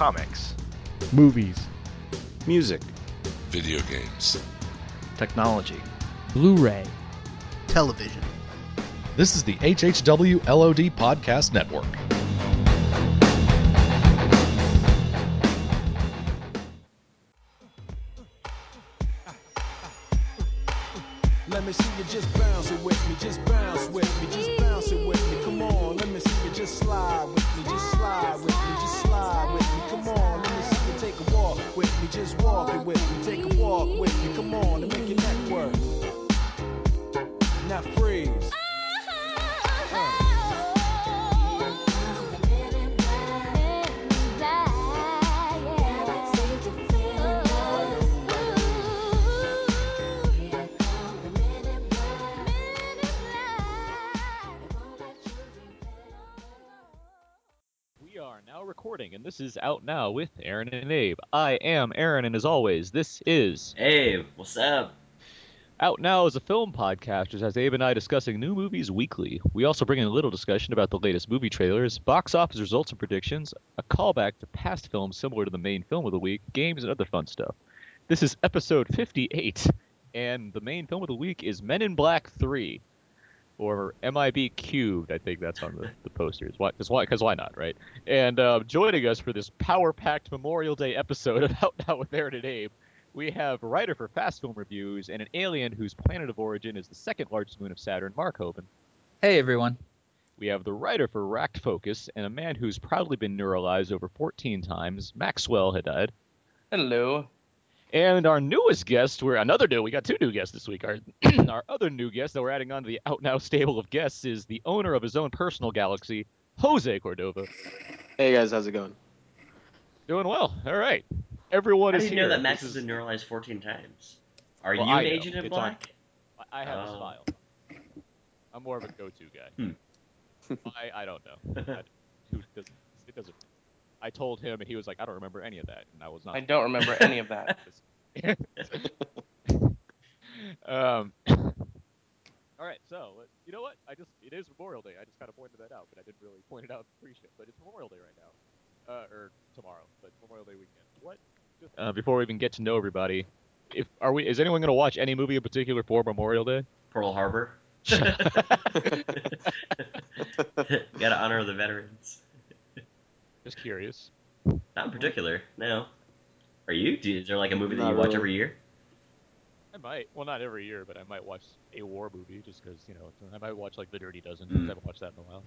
Comics. Movies. Music. Video games. Technology. Blu-ray. Television. This is the HHW LOD Podcast Network. Let me see you just bounce it with me, just bounce is out now with Aaron and Abe. I am Aaron, and as always, this is Hey, what's up? Out Now is a film podcast which has Abe and I discussing new movies weekly. We also bring in a little discussion about the latest movie trailers, box office results and predictions, a callback to past films similar to the main film of the week, games, and other fun stuff. This is episode 58, and the main film of the week is Men in Black 3. Or MIB cubed, I think that's on the, the posters. Why? Because why? Because why not, right? And uh, joining us for this power-packed Memorial Day episode of Out Now with Aaron and Abe, we have a writer for Fast Film Reviews and an alien whose planet of origin is the second largest moon of Saturn, Mark Hoban. Hey everyone. We have the writer for Racked Focus and a man who's proudly been neuralized over 14 times, Maxwell Haddad. Hello. And our newest guest, we're another new. We got two new guests this week. Our our other new guest that we're adding on to the out now stable of guests is the owner of his own personal galaxy, Jose Cordova. Hey guys, how's it going? Doing well. All right. Everyone How is do you here. know that Max This has been neuralized 14 times? Are Well, you I an agent in It's on- black? I I have his Oh. file. I'm more of a go-to guy. Hmm. I I don't know. I, who does, it doesn't. I told him, and he was like, "I don't remember any of that," and I was not. I don't remember any of that. um. All right, so uh, you know what? I just it is Memorial Day. I just kind of pointed that out, but I didn't really point it out in the pre-show. But it's Memorial Day right now, uh, or tomorrow, but Memorial Day weekend. What? Just, uh, before we even get to know everybody, if are we? Is anyone going to watch any movie in particular for Memorial Day? Pearl Harbor? Gotta honor the veterans. Just curious. Not in particular, no. Are you? Do, is there like a movie that Not you watch really. every year? I might. Well, not every year, but I might watch a war movie just because you know. I might watch like The Dirty Dozen. Mm. I haven't watched that in a while.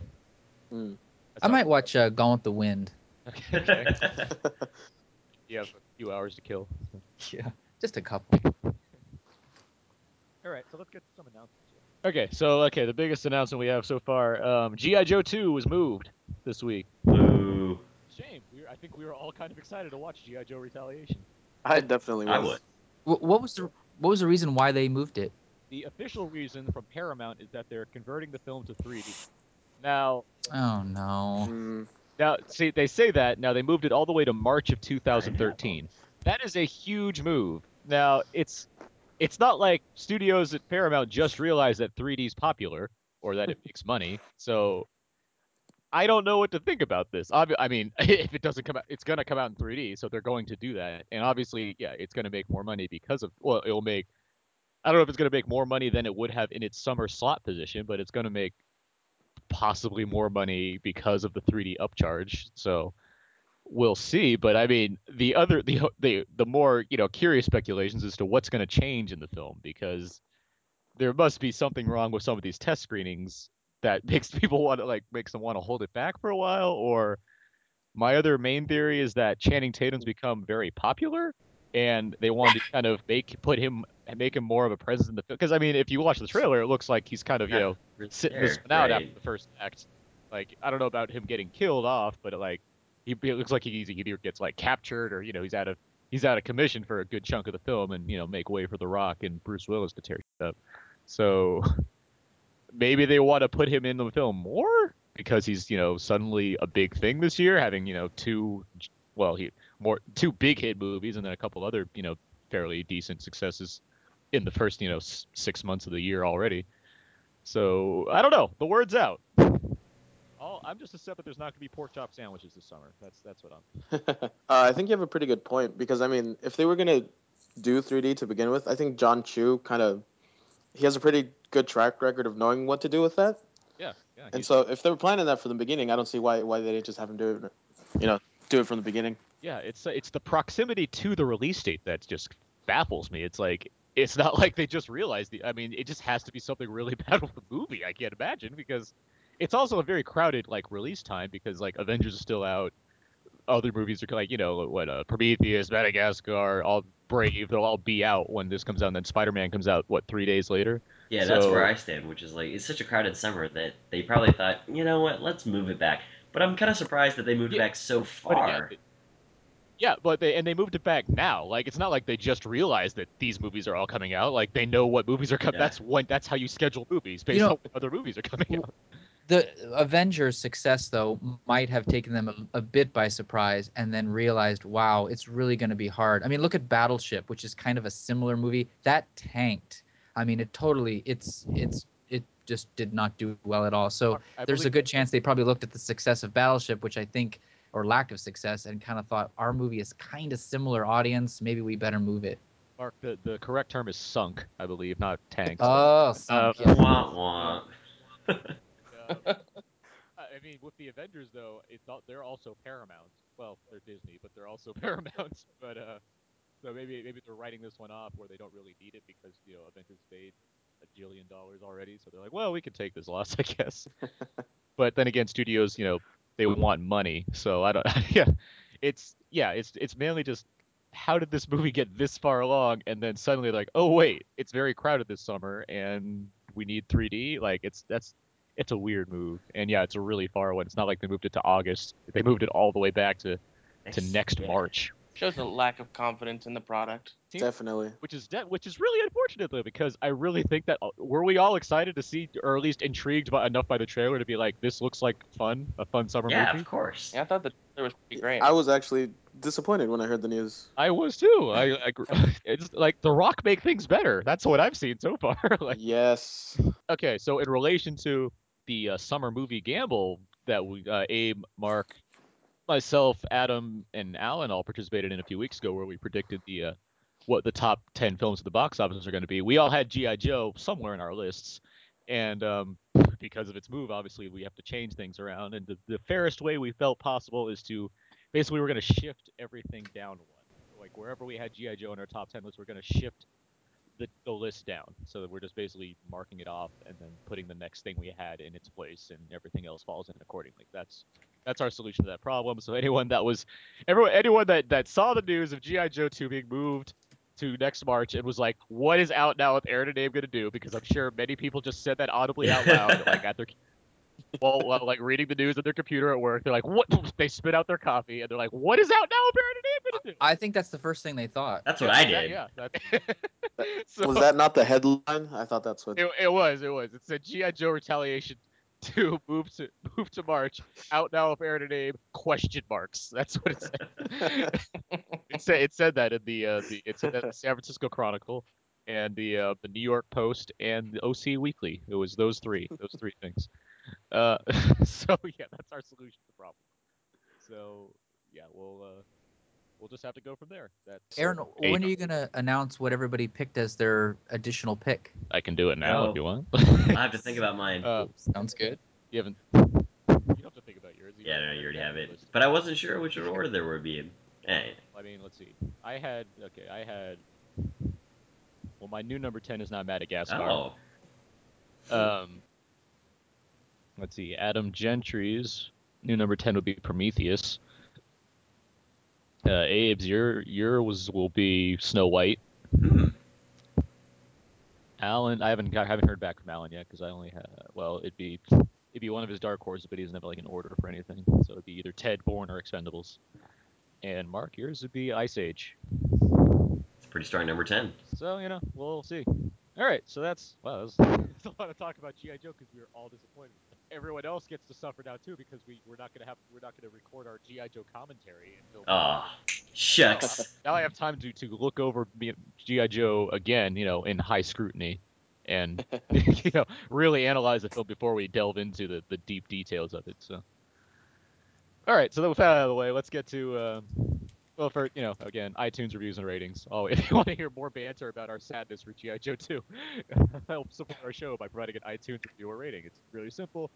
Hmm. That's I might watch uh, Gone with the Wind. Okay. okay. you have a few hours to kill. Yeah, just a couple. All right, so let's get some announcements here. Okay, so okay, the biggest announcement we have so far: um, GI Joe 2 was moved this week. Ooh. Shame. We were, I think we were all kind of excited to watch GI Joe Retaliation. I definitely I would. Wh- what was the what was the reason why they moved it? The official reason from Paramount is that they're converting the film to 3D. Now, Oh no. Mm, Now, see, they say that. Now, they moved it all the way to March of 2013. That is a huge move. Now, it's it's not like studios at Paramount just realized that 3D is popular or that it makes money. So, I don't know what to think about this. I mean, if it doesn't come out, it's going to come out in 3D, so they're going to do that. And obviously, yeah, it's going to make more money because of, well, it'll make, I don't know if it's going to make more money than it would have in its summer slot position, but it's going to make possibly more money because of the 3D upcharge. So we'll see. But I mean, the other the the the more you know curious speculations as to what's going to change in the film because there must be something wrong with some of these test screenings that makes people want to like makes them want to hold it back for a while. Or my other main theory is that Channing Tatum's become very popular. And they wanted to kind of make put him make him more of a presence in the film because I mean if you watch the trailer it looks like he's kind of you know sitting this one out after the first act. Like I don't know about him getting killed off, but like he it looks like he either gets like captured or you know he's out of he's out of commission for a good chunk of the film and you know make way for The Rock and Bruce Willis to tear shit up. So maybe they want to put him in the film more because he's you know suddenly a big thing this year, having you know two well he more two big hit movies and then a couple other you know fairly decent successes in the first you know s- six months of the year already. So I don't know. The word's out. All, I'm just upset that there's not going to be pork chop sandwiches this summer. That's that's what I'm. uh, I think you have a pretty good point because I mean, if they were gonna do 3D to begin with, I think Jon Chu kind of he has a pretty good track record of knowing what to do with that. Yeah, yeah. And so if they were planning that from the beginning, I don't see why why they didn't just have him do it, you know, do it from the beginning. Yeah, it's it's the proximity to the release date that just baffles me. It's like it's not like they just realized the. I mean, it just has to be something really bad with the movie. I can't imagine because it's also a very crowded like release time because like Avengers is still out. Other movies are like you know what uh, Prometheus, Madagascar, all Brave. They'll all be out when this comes out. And then Spider Man comes out what three days later. Yeah, that's So- where I stand, which is like it's such a crowded summer that they probably thought, you know what, let's move it back. But I'm kind of surprised that they moved Yeah, it back so But again, far. it- yeah, but they and they moved it back now. Like it's not like they just realized that these movies are all coming out. Like they know what movies are coming. Yeah. That's when that's how you schedule movies based You know- on what other movies are coming out. The Avengers' success, though, might have taken them a, a bit by surprise, and then realized, wow, it's really going to be hard. I mean, look at Battleship, which is kind of a similar movie that tanked. I mean, it totally, it's, it's, it just did not do well at all. So I there's a good chance they probably looked at the success of Battleship, which I think, or lack of success, and kind of thought our movie is kind of similar audience. Maybe we better move it. Mark, the, the correct term is sunk, I believe, not tanked. Oh, sunk, Uh, yes. Wah wah. Uh, I mean, with the Avengers though, it's not, they're also Paramount. Well, they're Disney, but they're also Paramount. But uh, so maybe maybe they're writing this one off where they don't really need it because you know Avengers made a jillion dollars already. So they're like, well, we can take this loss, I guess. but then again, studios, you know, they want money, so I don't. yeah, it's yeah, it's it's mainly just how did this movie get this far along and then suddenly like, oh wait, it's very crowded this summer and we need 3D. Like it's that's it's a weird move, and yeah, it's a really far one. It's not like they moved it to August; they moved it all the way back to to next Yeah. March, Shows a lack of confidence in the product. Definitely. which is de- which is really unfortunate though, because I really think that uh, were we all excited to see, or at least intrigued by enough by the trailer to be like, this looks like fun, a fun summer Yeah, movie. Yeah, of course. Yeah, I thought the trailer was pretty great. I was actually disappointed when I heard the news. I was too. I, I it's like The Rock make things better. That's what I've seen so far. like, Yes. okay, so in relation to the uh, summer movie gamble that we, uh, Abe, Mark, myself, Adam, and Alan all participated in a few weeks ago, where we predicted the uh, what the top ten films at the box office are going to be. We all had GI Joe somewhere in our lists, and um, because of its move, obviously we have to change things around. And the, the fairest way we felt possible is to basically we're going to shift everything down one. Like wherever we had GI Joe in our top ten list, we're going to shift the, the list down so that we're just basically marking it off and then putting the next thing we had in its place and everything else falls in accordingly that's that's our solution to that problem so anyone that was everyone anyone that that saw the news of gi joe 2 being moved to next march and was like what is out now with aaron and abe going to do because i'm sure many people just said that audibly out loud like at their while, while like reading the news on their computer at work they're like what they spit out their coffee and they're like what is out now with aaron and abe going to do I think that's the first thing they thought. That's what I did. yeah that- so, Was that not the headline? I thought that's what. It, it was. It was. It said GI Joe Retaliation Two move to move to March. Out now of Aaron and Abe? Question marks. That's what it said. it said it said that in the uh, the it said that the San Francisco Chronicle and the uh, the New York Post and the OC Weekly. It was those three. Those three things. Uh, so yeah, that's our solution to the problem. So yeah, we'll uh, we'll just have to go from there. That's Aaron, Abe, when are you going to announce what everybody picked as their additional pick? I can do it now Oh. if you want. I have to think about mine. Uh, Sounds good. you haven't. You don't have to think about yours. You yeah, got no, you already have it. list. But I wasn't sure which order there would be. Hey, I mean, let's see. I had okay. I had. Well, my new number ten is not Madagascar. oh, Um. Let's see. Adam Gentry's new number ten would be Prometheus. Uh, Abe's your your was will be Snow White. hmm. Alan, I haven't got, haven't heard back from Alan yet because I only had well, it'd be it'd be one of his dark horses, but he doesn't have like an order for anything. So it'd be either Ted, Bourne, or Expendables. And Mark, yours would be Ice Age. it's pretty strong number ten. So you know, we'll see. All right, so that's wow, that's, that's a lot of talk about GI Joe because we were all disappointed. Everyone else gets to suffer now too because we we're not gonna have we're not gonna record our GI Joe commentary until. Oh, shucks. Now I have time to to look over GI Joe again, you know, in high scrutiny, and you know really analyze the film before we delve into the, the deep details of it. So, all right. So with that out of the way, let's get to uh, well, for you know, again, iTunes reviews and ratings. Oh, if you want to hear more banter about our sadness for GI Joe 2, help support our show by providing an iTunes review or rating. It's really simple.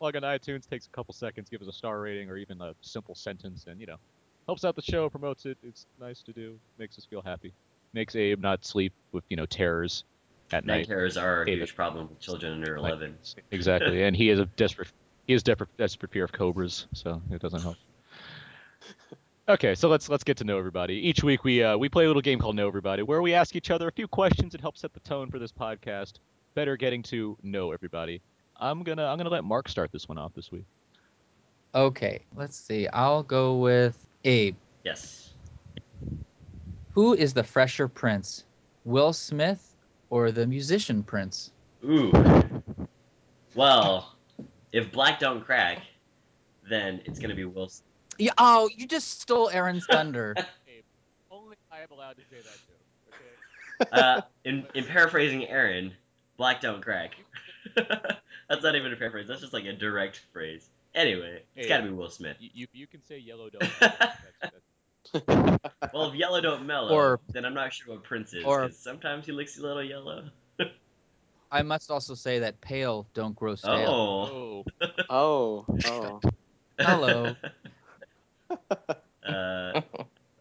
Log on to iTunes, takes a couple seconds, give us a star rating or even a simple sentence, and you know, helps out the show, promotes it. It's nice to do, makes us feel happy, makes Abe not sleep with you know terrors at Night night. terrors are a Abe- huge problem with children under Like, 11. Exactly, and he is a desperate he is desperate desperate fear of cobras, so it doesn't help. Okay, so let's let's get to know everybody. Each week we uh, we play a little game called Know Everybody, where we ask each other a few questions and help set the tone for this podcast. Better getting to know everybody. I'm gonna I'm gonna let Mark start this one off this week. Okay, let's see. I'll go with Abe. Yes. Who is the fresher prince? Will Smith or the musician prince? Ooh. Well, if black don't crack, then it's gonna be Wilson. Yeah, oh, you just stole Aaron's thunder. Only I am allowed to say that joke. Okay. Uh, in in paraphrasing Aaron, black don't crack. that's not even a paraphrase. That's just like a direct phrase. Anyway, it's Hey, got to be Will Smith. You, you you can say yellow don't. that's, that's, Well, if yellow don't mellow, Or- then I'm not sure what Prince is. or- sometimes he looks a little yellow. I must also say that pale don't grow stale. Oh. oh, Oh, oh. Hello. Uh,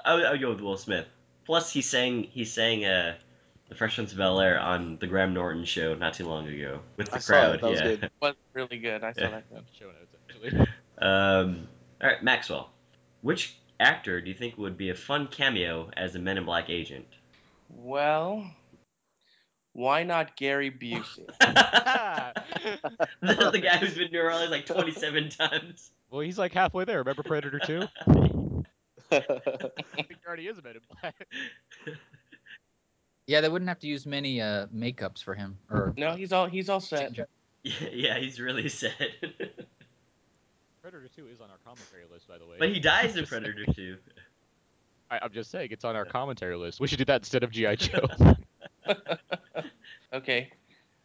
I would, I would go with Will Smith. Plus, he sang he sang uh, the Fresh Prince of Bel Air on the Graham Norton show not too long ago with the I saw it. crowd. That was yeah. good. was really good. I saw Yeah. that. show notes actually. Um, all right, Maxwell. Which actor do you think would be a fun cameo as a Men in Black agent? Well, why not Gary Busey? the, the guy who's been neuralized like 27 times. well, he's like halfway there. Remember Predator 2? I think he already is a Man in Black. Yeah, they wouldn't have to use many uh, makeups for him. Or No, he's all he's all set. yeah, yeah, he's really sad. Predator 2 is on our commentary list, by the way. but he dies in Predator 2. I, I'm just saying, it's on our commentary list. We should do that instead of G.I. Joe. Okay,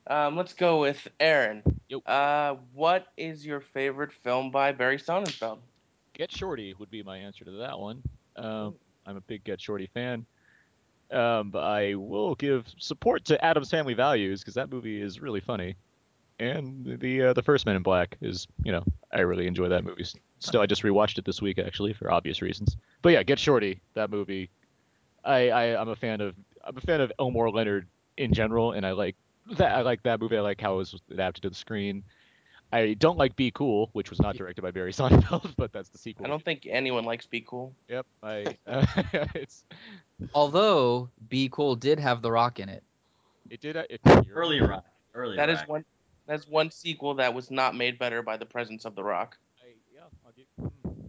um, let's go with Aaron. Yo. Uh, what is your favorite film by Barry Sonnenfeld? Get Shorty would be my answer to that one. Um, I'm a big Get Shorty fan. Um, but I will give support to Addams Family Values because that movie is really funny, and the uh, the first Men in Black is you know I really enjoy that movie. Still, I just rewatched it this week actually for obvious reasons. But yeah, Get Shorty, that movie. I, I I'm a fan of I'm a fan of Elmore Leonard in general, and I like that I like that movie. I like how it was adapted to the screen. I don't like Be Cool, which was not directed by Barry Sonnenfeld, but that's the sequel. I don't think anyone likes Be Cool. Yep, I. Uh, it's although Be Cool did have The Rock in it. it did. It, Early rock. Early That is rock. one. That's one sequel that was not made better by the presence of The Rock. I, yeah, I'll get, hmm.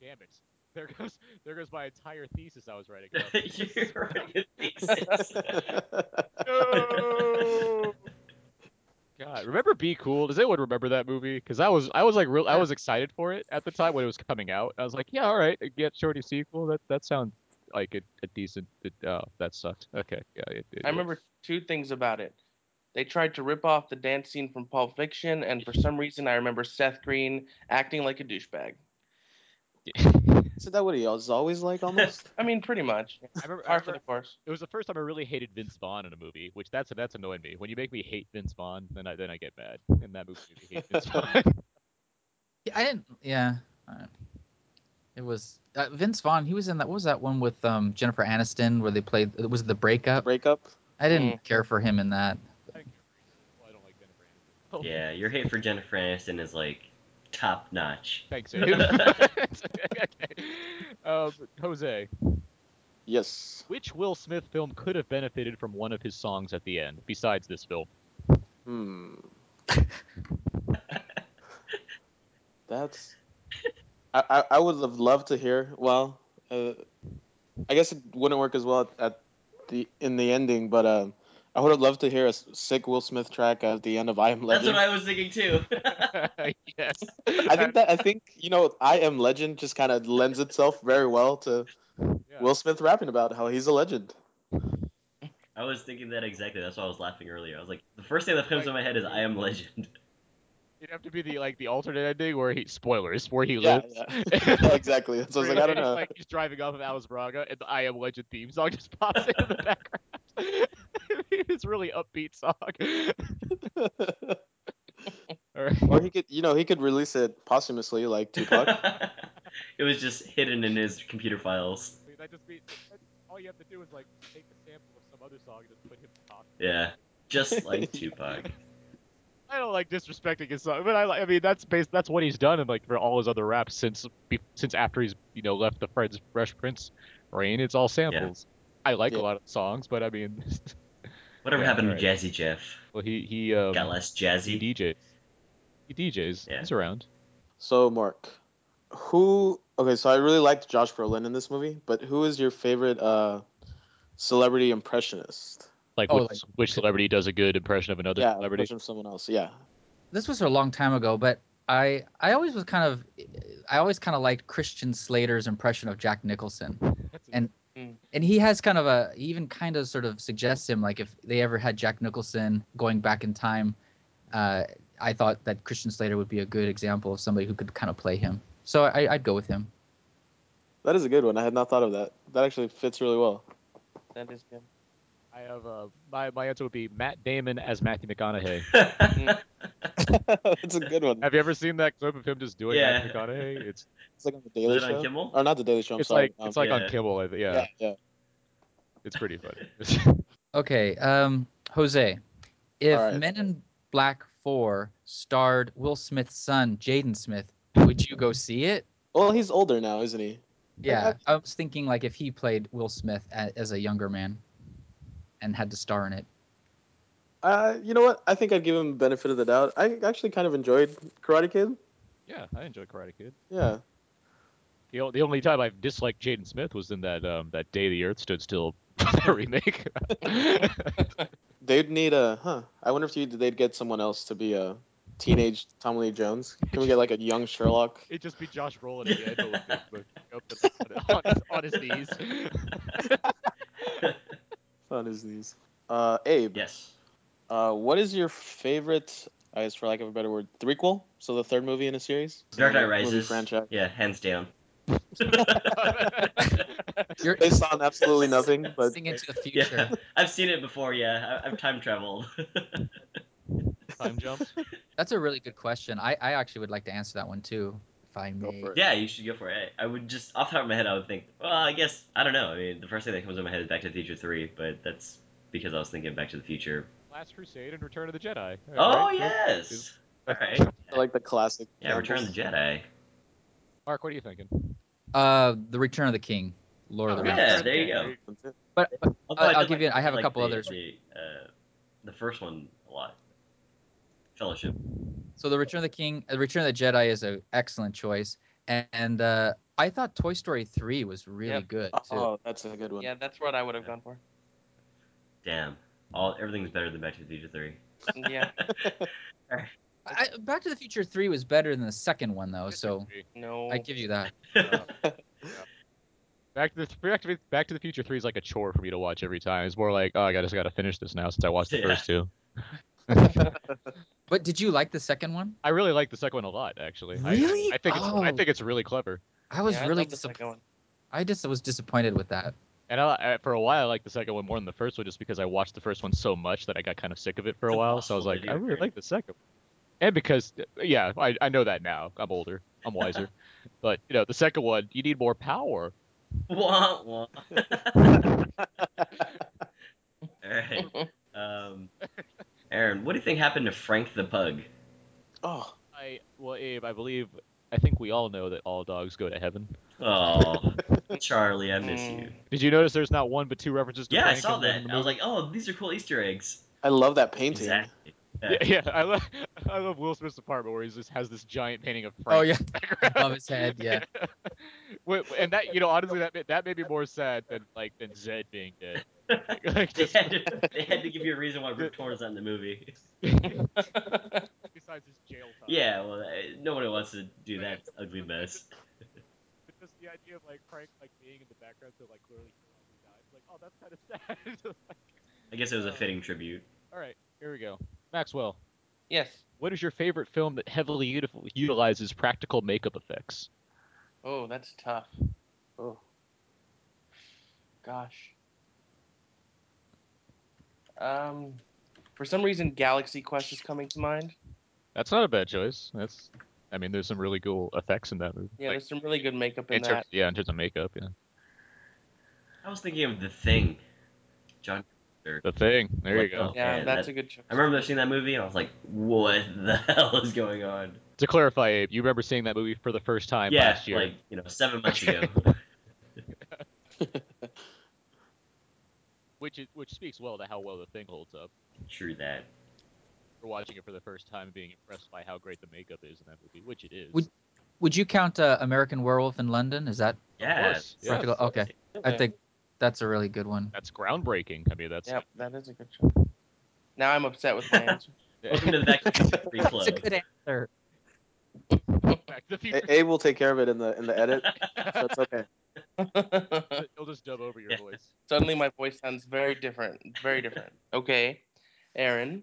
Damn it! There goes there goes my entire thesis I was writing. You're writing thesis. no. God, remember Be Cool? Does anyone remember that movie? Because I was I was like real I was excited for it at the time when it was coming out. I was like, yeah, all right, get Shorty sequel. That that sounds like a, a decent. It, oh, that sucked. Okay, yeah. It, it, I remember two things about it. They tried to rip off the dance scene from Pulp Fiction, and for some reason, I remember Seth Green acting like a douchebag. Isn't that what he was always like almost? I mean, pretty much. I remember, I Par for remember the course. it was the first time I really hated Vince Vaughn in a movie, which that's that's annoying me. When you make me hate Vince Vaughn, then I then I get mad. And that movie made me hate Vince Vaughn. Yeah, I didn't. Yeah, uh, it was uh, Vince Vaughn. He was in that. What was that one with um, Jennifer Aniston where they played? It was the breakup. Breakup. I didn't Mm. care for him in that. I well, I don't like Jennifer Aniston. Oh, yeah, your hate for Jennifer Aniston is like top notch. Thanks, Abe. okay. Um, Jose, Yes. which Will Smith film could have benefited from one of his songs at the end, besides this film? Hmm. That's. I, I I would have loved to hear. Well, uh, I guess it wouldn't work as well at the in the ending, but um, I would have loved to hear a sick Will Smith track at the end of I Am Legend." That's what I was thinking too. yes. I think that I think you know I Am Legend just kind of lends itself very well to Yeah. Will Smith rapping about how he's a legend. I was thinking that exactly. That's why I was laughing earlier. I was like, the first thing that comes to my head is I Am Legend. It'd have to be the like the alternate ending where he spoilers where he Yeah, lives. yeah. Yeah, exactly. So I was Where, like, I don't he's, know. Like he's driving off of Alice Braga, and the I Am Legend theme song just pops in the background. it's really upbeat song. Alright. or he could, you know, he could release it posthumously, like Tupac. it was just hidden in his computer files. I mean, that just means that, all you have to do is like take a sample of some other song and just put him talking. Yeah, just like Tupac. I don't like disrespecting his song, but I. I mean, that's based. That's what he's done, and like for all his other raps since since after he's you know left the Fred's Fresh Prince reign. It's all samples. I like Yeah. a lot of songs, but I mean, Whatever Yeah, happened alright. to Jazzy Jeff? well, he he um, Got less jazzy. he. DJs. He DJs. Yeah. He's around. So, Mark, who? Okay, so I really liked Josh Brolin in this movie, but who is your favorite uh, celebrity impressionist? Like, Oh, which, like- which celebrity does a good impression of another yeah, celebrity? impression of someone else. Yeah. This was a long time ago, but I I always was kind of I always kind of liked Christian Slater's impression of Jack Nicholson. That's a- And and he has kind of a he even kind of sort of suggests him like if they ever had Jack Nicholson going back in time, uh, I thought that Christian Slater would be a good example of somebody who could kind of play him. So I, I'd go with him. That is a good one. I had not thought of that. That actually fits really well. That is good. I have uh, my my answer would be Matt Damon as Matthew McConaughey. That's a good one. Have you ever seen that clip of him just doing Yeah. Matthew McConaughey? It's It's like on the Daily Was it on Show. Kimmel? Or not the Daily Show. I'm it's sorry. like um, it's like yeah. on Kimmel. Yeah, yeah, yeah. it's pretty funny. Okay, um, Jose, if All right. Men in Black Four starred Will Smith's son, Jaden Smith, would you go see it? Well, he's older now, isn't he? Yeah, I was thinking like if he played Will Smith as a younger man, and had to star in it. Uh, you know what? I think I'd give him benefit of the doubt. I actually kind of enjoyed Karate Kid. yeah, I enjoy Karate Kid. Yeah. The, o- the only time I've disliked Jaden Smith was in that um that Day the Earth Stood Still remake. They'd need a huh. I wonder if you, they'd get someone else to be a teenage Tommy Lee Jones. Can we get like a young Sherlock? It'd just be Josh Brolin at the end with the- with- up on, his, on his knees. On his knees. Uh, Abe. yes. Uh, what is your favorite? I guess for lack of a better word, threequel. So the third movie in a series. Dark Knight Rises. franchise. Yeah, hands down. You're Based on absolutely nothing, but into the future. yeah, I've seen it before. Yeah, I- I've time traveled. Time jumps. That's a really good question. I, I actually would like to answer that one too, if I may. yeah, you should go for it. I would just off the top of my head, I would think. Well, I guess I don't know. I mean, the first thing that comes to my head is Back to the Future Three, but that's because I was thinking Back to the Future. Last Crusade and Return of the Jedi. Oh right? yes. All right. I like the classic. Yeah, Return of the Jedi. Mark, what are you thinking? Uh, The Return of the King, Lord of the Oh, Rings. yeah, there you go. But but I'll- did I'll give you- I have a couple the, others. The, uh, the first one a lot. Fellowship. so The Return of the King, uh, Return of the Jedi is an excellent choice, and, and uh, I thought Toy Story three was really Yep. good too. Oh, that's a good one. Yeah, that's what I would have gone for. Damn. All everything's better than Back to the Future Three. Yeah. I, Back to the Future three was better than the second one though, so No. I give you that. Back to the Back to, the- Back to the Future Three is like a chore for me to watch every time. It's more like, oh, I got just got to finish this now since I watched the Yeah. first two. But did you like the second one? I really like the second one a lot, actually. I- Really? I, I think it's I Oh. think it's really clever. I was Yeah, I really love the second disappointed. I just was disappointed with that. And I, I, for a while, I liked the second one more than the first one, just because I watched the first one so much that I got kind of sick of it for a while. So I was like, I really right? like the second. One. And because, yeah, I, I know that now. I'm older. I'm wiser. but you know, the second one, you need more power. wah, wah. All right. Um, Aaron, what do you think happened to Frank the Pug? Oh, I well, Abe, I believe, I think we all know that all dogs go to heaven. Oh, Charlie, I miss you. Did you notice there's not one but two references to Yeah, I Frank saw in the- that. in the I was like, oh, these are cool Easter eggs. I love that painting. Exactly. Yeah, yeah, I love I love Will Smith's apartment where he just has this giant painting of Frank. Oh yeah, background. above his head. Yeah. Wait, and that you know honestly that that made me more sad than like than Zed being dead. Like they, just had to, they had to give you a reason why Rip Torn's not in the movie. besides his jail time. Yeah, well, uh, nobody wants to do that ugly mess. But just the idea of like Frank like being in the background so like clearly he probably died. Like oh that's kind of sad. Like, I guess it was a fitting tribute. All right, here we go. Maxwell, Yes. what is your favorite film that heavily util- utilizes practical makeup effects? Oh, that's tough. Oh. Gosh. Um, for some reason, Galaxy Quest is coming to mind. That's not a bad choice. That's, I mean, there's some really cool effects in that movie. Yeah, Like, there's some really good makeup in in terms, that. yeah, in terms of makeup, yeah. I was thinking of The Thing. John. Carpenter. The thing. There you go. Yeah, man, that's that- a good choice. I remember seeing that movie and I was like, what the hell is going on? To clarify, Abe, you remember seeing that movie for the first time yeah, last year. like, you know, seven months ago. which is, which speaks well to how well the thing holds up. True that. For watching it for the first time and being impressed by how great the makeup is in that movie, which it is. Would- Would you count uh, American Werewolf in London? Is that Yeah. course, it's- yeah. Okay, I think that's a really good one. That's groundbreaking. I mean, that's Yep, that is a good choice. Now I'm upset with my answer. Welcome to the Back to the Future Free That's a good answer. Back to the Future. A- Abe will take care of it in the in the edit, so it's okay. He'll just dub over your Yeah. voice. Suddenly, my voice sounds very different. Very different. Okay, Aaron,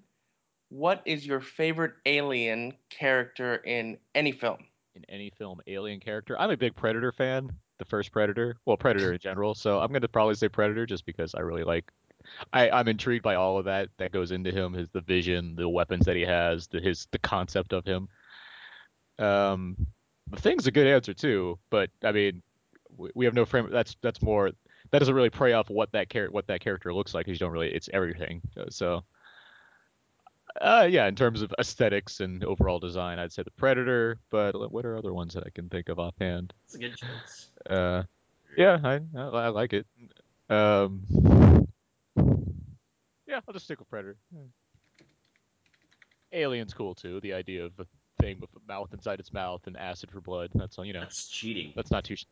what is your favorite alien character in any film? in any film alien character. I'm a big Predator fan, the first Predator. Well, Predator in general. So I'm gonna probably say Predator just because I really like. I, I'm intrigued by all of that that goes into him, his the vision, the weapons that he has, the his the concept of him. Um, the thing's a good answer too, but I mean, we, we have no frame. That's that's more. That doesn't really prey off what that char- what that character looks like. Because You don't really. It's everything. Uh, So. Uh, yeah, in terms of aesthetics and overall design, I'd say the Predator. But what are other ones that I can think of offhand? It's a good choice. Uh, yeah, I I, I like it. Um, yeah, I'll just stick with Predator. Alien's cool too. The idea of a thing with a mouth inside its mouth and acid for blood. That's all you know. That's cheating. That's not too. sh-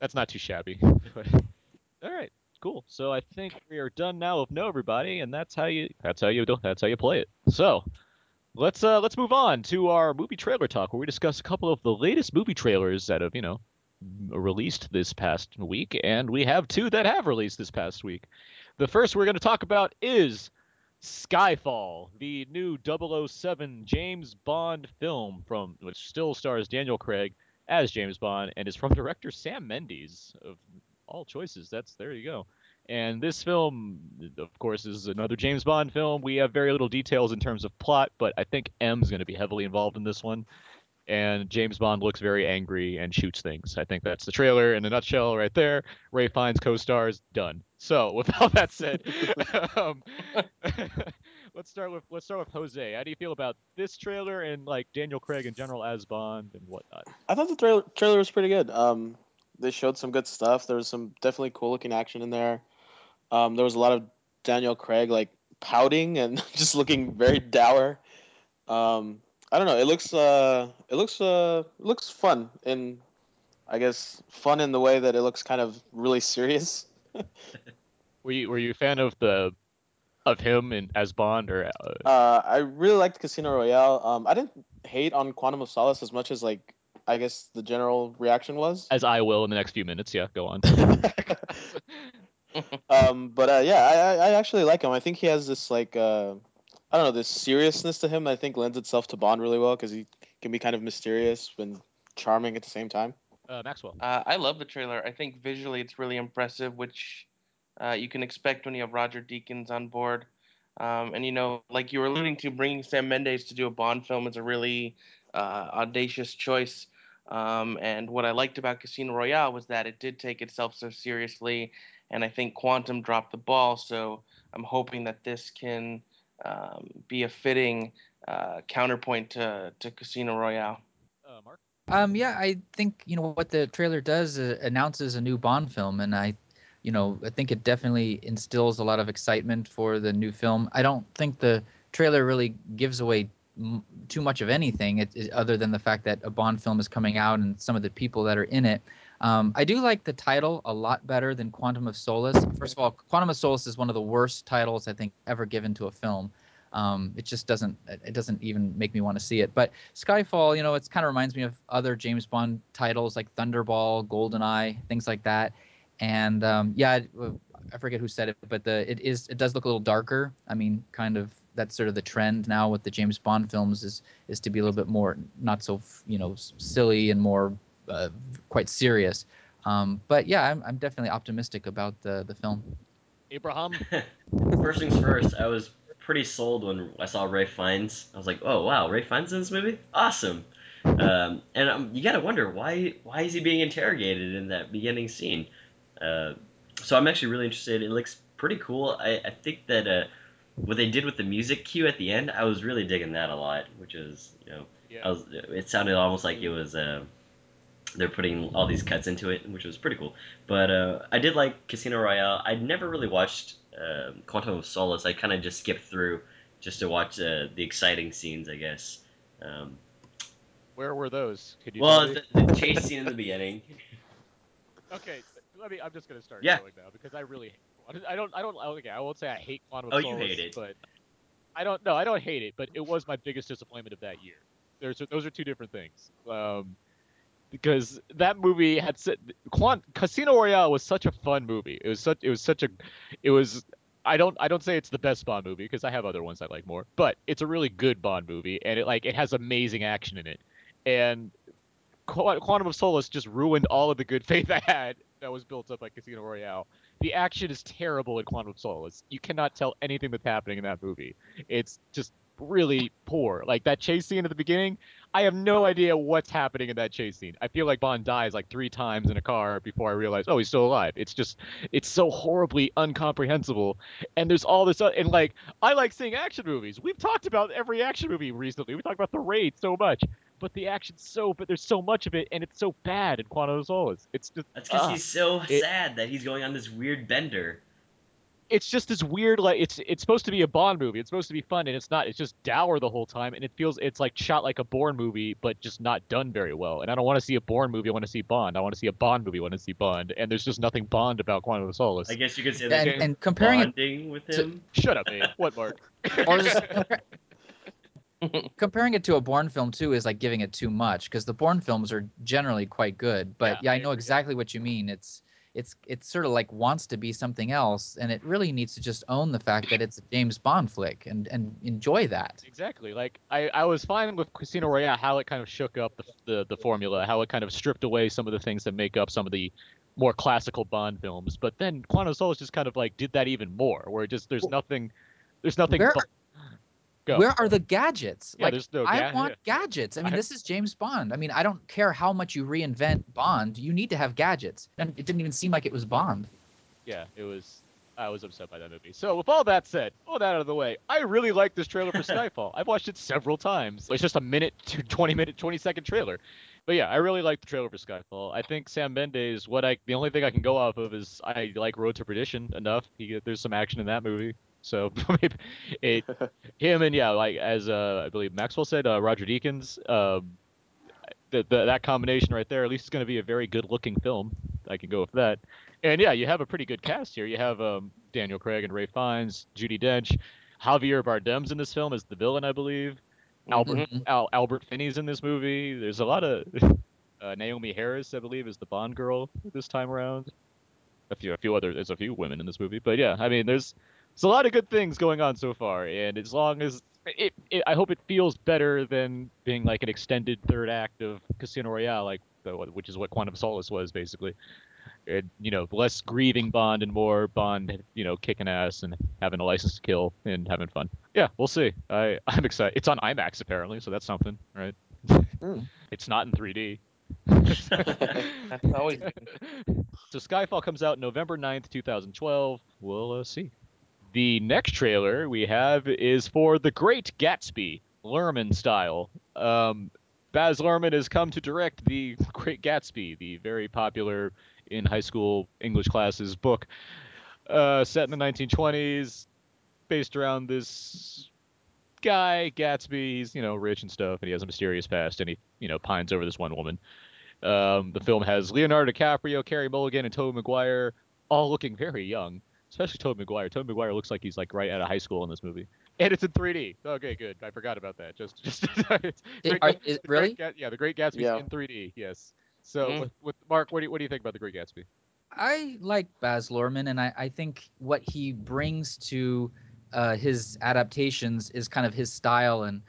That's not too shabby. All right, cool. So I think we are done now with know everybody, and that's how you. That's how you do. That's how you play it. So. Let's uh let's move on to our movie trailer talk where we discuss a couple of the latest movie trailers that have, you know, released this past week, and we have two that have released this past week. The first we're going to talk about is Skyfall, the new 007 James Bond film from which still stars Daniel Craig as James Bond and is from director Sam Mendes of all choices. That's there you go. And this film, of course, is another James Bond film. We have very little details in terms of plot, but I think M's going to be heavily involved in this one and James Bond looks very angry and shoots things. I think that's the trailer in a nutshell right there. Ralph Fiennes co-stars done. So with all that said, um, let's start with let's start with Jose. How do you feel about this trailer and like Daniel Craig in general as Bond and whatnot? I thought the trailer trailer was pretty good. Um, they showed some good stuff. There was some definitely cool looking action in there. Um, there was a lot of Daniel Craig like pouting and just looking very dour. Um, I don't know. It looks uh, it looks uh, looks fun and I guess, fun in the way that it looks kind of really serious. Were you were you a fan of the of him and as Bond or uh, Uh, I really liked Casino Royale. Um, I didn't hate on Quantum of Solace as much as like I guess the general reaction was. as I will in the next few minutes? Yeah, go on. um, but uh, yeah, I, I I actually like him. I think he has this like uh, I don't know this seriousness to him. I think lends itself to Bond really well because he can be kind of mysterious and charming at the same time. Uh, Maxwell. Uh, I love the trailer. I think visually it's really impressive, which uh, you can expect when you have Roger Deakins on board. Um, and you know, like you were alluding to, bringing Sam Mendes to do a Bond film is a really uh, audacious choice. Um, and what I liked about Casino Royale was that it did take itself so seriously, and I think Quantum dropped the ball. So I'm hoping that this can um, be a fitting uh, counterpoint to, to Casino Royale. Uh, Mark. Um, yeah, I think you know what the trailer does uh, announces a new Bond film, and I, you know, I think it definitely instills a lot of excitement for the new film. I don't think the trailer really gives away m- too much of anything, it, it- other than the fact that a Bond film is coming out and some of the people that are in it. Um, I do like the title a lot better than Quantum of Solace. First of all, Quantum of Solace is one of the worst titles I think ever given to a film. Um, it just doesn't it doesn't even make me want to see it. But Skyfall, you know, it kind of reminds me of other James Bond titles like Thunderball, GoldenEye, things like that. And um, yeah, uh, I forget who said it, but the it is it does look a little darker. I mean, kind of that's sort of the trend now with the James Bond films is is to be a little bit more not so you know silly and more uh, quite serious. Um, but yeah, I'm, I'm definitely optimistic about the the film. Abraham, First things first, I was pretty sold when I saw Ralph Fiennes. I was like, "Oh wow, Ralph Fiennes in this movie? Awesome!" Um, and um, you gotta wonder why why is he being interrogated in that beginning scene? Uh, so I'm actually really interested. It looks pretty cool. I, I think that uh, what they did with the music cue at the end, I was really digging that a lot. Which is, you know, I yeah, was, it sounded almost like it was uh, they're putting all these cuts into it, which was pretty cool. But uh, I did like Casino Royale. I'd never really watched uh, Quantum of Solace. I kind of just skipped through just to watch uh, the exciting scenes, I guess. Um, where were those? Could you well, the, the chase scene in the beginning. Okay, let me. I'm just gonna start Yeah. going now because I really. I don't. I don't. Okay, I won't say I hate Quantum of Oh, you Solace, hate it. but I don't. No, I don't hate it, but it was my biggest disappointment of that year. There's those are two different things. Um, because that movie had Quant, Casino Royale was such a fun movie. It was such. It was such a. It was. I don't. I don't say it's the best Bond movie because I have other ones I like more, but it's a really good Bond movie, and it like it has amazing action in it, and Qu- Quantum of Solace just ruined all of the good faith I had that was built up by Casino Royale. The action is terrible in Quantum of Solace. You cannot tell anything that's happening in that movie. It's just really poor. Like that chase scene at the beginning, I have no idea what's happening in that chase scene. I feel like Bond dies like three times in a car before I realize, oh, he's still alive. It's just, it's so horribly incomprehensible. And there's all this, and like, I like seeing action movies. We've talked about every action movie recently. We talked about The Raid so much but the action's so but there's so much of it and it's so bad in Quantum of Solace. It's just That's because ah. he's so it- sad that he's going on this weird bender. It's just this weird like it's it's supposed to be a Bond movie. It's supposed to be fun and it's not. It's just dour the whole time and it feels it's like shot like a Bourne movie but just not done very well. And I don't want to see a Bourne movie. I want to see Bond. I want to see a Bond movie. I want to see Bond. And there's just nothing Bond about Quantum of Solace. I guess you could say And, that Okay. and comparing it bonding with to- him. Shut up, man. What, Mark? or just compar- comparing it to a Bourne film too is like giving it too much because the Bourne films are generally quite good. But Yeah, yeah, I I know exactly what you mean. It's it's it's sort of like wants to be something else, and it really needs to just own the fact that it's a James Bond flick and and enjoy that. Exactly. Like I, I was fine with Casino Royale, how it kind of shook up the, the the formula, how it kind of stripped away some of the things that make up some of the more classical Bond films. But then Quantum of Solace just kind of like did that even more, where it just there's nothing, there's nothing. Where bu- Go. Where are the gadgets? Yeah, like there's no I ga- want gadgets. I mean, I- this is James Bond. I mean, I don't care how much you reinvent Bond. You need to have gadgets, and it didn't even seem like it was Bond. Yeah, it was. I was upset by that movie. So with all that said, all that out of the way, I really like this trailer for Skyfall. I've watched it several times. It's just a minute to 20 minute, 20 second trailer. But yeah, I really like the trailer for Skyfall. I think Sam Mendes. What I the only thing I can go off of is I like Road to Perdition enough. He, there's some action in that movie. So it, him and yeah, like as uh, I believe Maxwell said, uh, Roger Deakins. Um, the, the, that combination right there, at least it's going to be a very good looking film. I can go with that. And yeah, you have a pretty good cast here. You have um, Daniel Craig and Ralph Fiennes, Judi Dench, Javier Bardem's in this film as the villain, I believe. Albert Mhm. Al, Albert Finney's in this movie. There's a lot of uh, Naomie Harris, I believe, is the Bond girl this time around. A few, a few other, there's a few women in this movie, but yeah, I mean, there's, there's a lot of good things going on so far, and as long as it, it, I hope it feels better than being like an extended third act of Casino Royale, like the, which is what Quantum of Solace was basically. It, you know, less grieving Bond and more Bond, you know, kicking ass and having a license to kill and having fun. Yeah, we'll see. I I'm excited. It's on IMAX apparently, so that's something, right? Mm. It's not in 3D. That's always so Skyfall comes out November 9th, 2012. We'll uh, see. The next trailer we have is for The Great Gatsby, Luhrmann style. Um, Baz Luhrmann has come to direct The Great Gatsby, the very popular in high school English classes book, uh, set in the 1920s, based around this guy Gatsby. He's you know rich and stuff, and he has a mysterious past, and he you know pines over this one woman. Um, the film has Leonardo DiCaprio, Carey Mulligan, and Tobey Maguire, all looking very young. Especially Tobey Maguire. Tobey Maguire looks like he's like right out of high school in this movie, and it's in 3D. Okay, good. I forgot about that. Just, just It- Great are- Gat- is- The Great really? Gat- yeah, The Great Gatsby Yeah. in 3D. Yes. So Mhm. with, with Mark, what do you, what do you think about The Great Gatsby? I like Baz Luhrmann, and I, I think what he brings to uh, his adaptations is kind of his style. And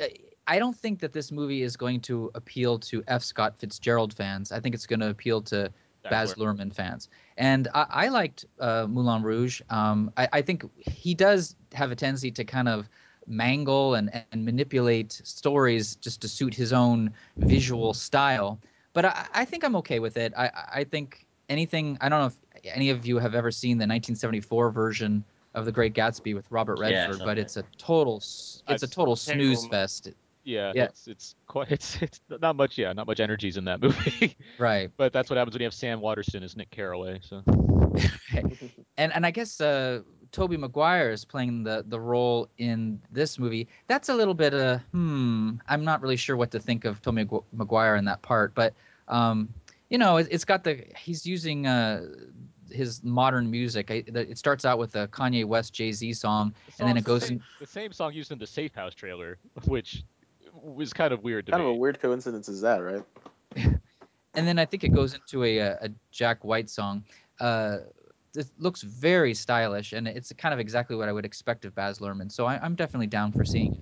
uh, I don't think that this movie is going to appeal to F. Scott Fitzgerald fans. I think it's going to appeal to Baz Luhrmann fans. And I, I liked uh, Moulin Rouge. Um, I, I think he does have a tendency to kind of mangle and, and manipulate stories just to suit his own visual style. But I, I think I'm okay with it. I, I think anything, I don't know if any of you have ever seen the 1974 version of The Great Gatsby with Robert Redford, so but it's a total, it's a I've- total snooze fest. Yeah, Yeah. it's it's quite it's it's not much. Yeah, not much energies in that movie. Right. but that's what happens when you have Sam Waterston as Nick Carraway. So and and I guess uh, Tobey Maguire is playing the the role in this movie. That's a little bit uh hmm. I'm not really sure what to think of Tobey Magu- Maguire in that part, but um, you know, it, it's got the he's using uh his modern music. I, the, it starts out with a Kanye West Jay Z song, and then it goes the same, in, the same song used in the Safe House trailer, which was kind of weird to kind me. of a weird coincidence is that, right? and then I think it goes into a a, a Jack White song. Uh, it looks very stylish, and it's kind of exactly what I would expect of Baz Luhrmann. So I, I'm definitely down for seeing it.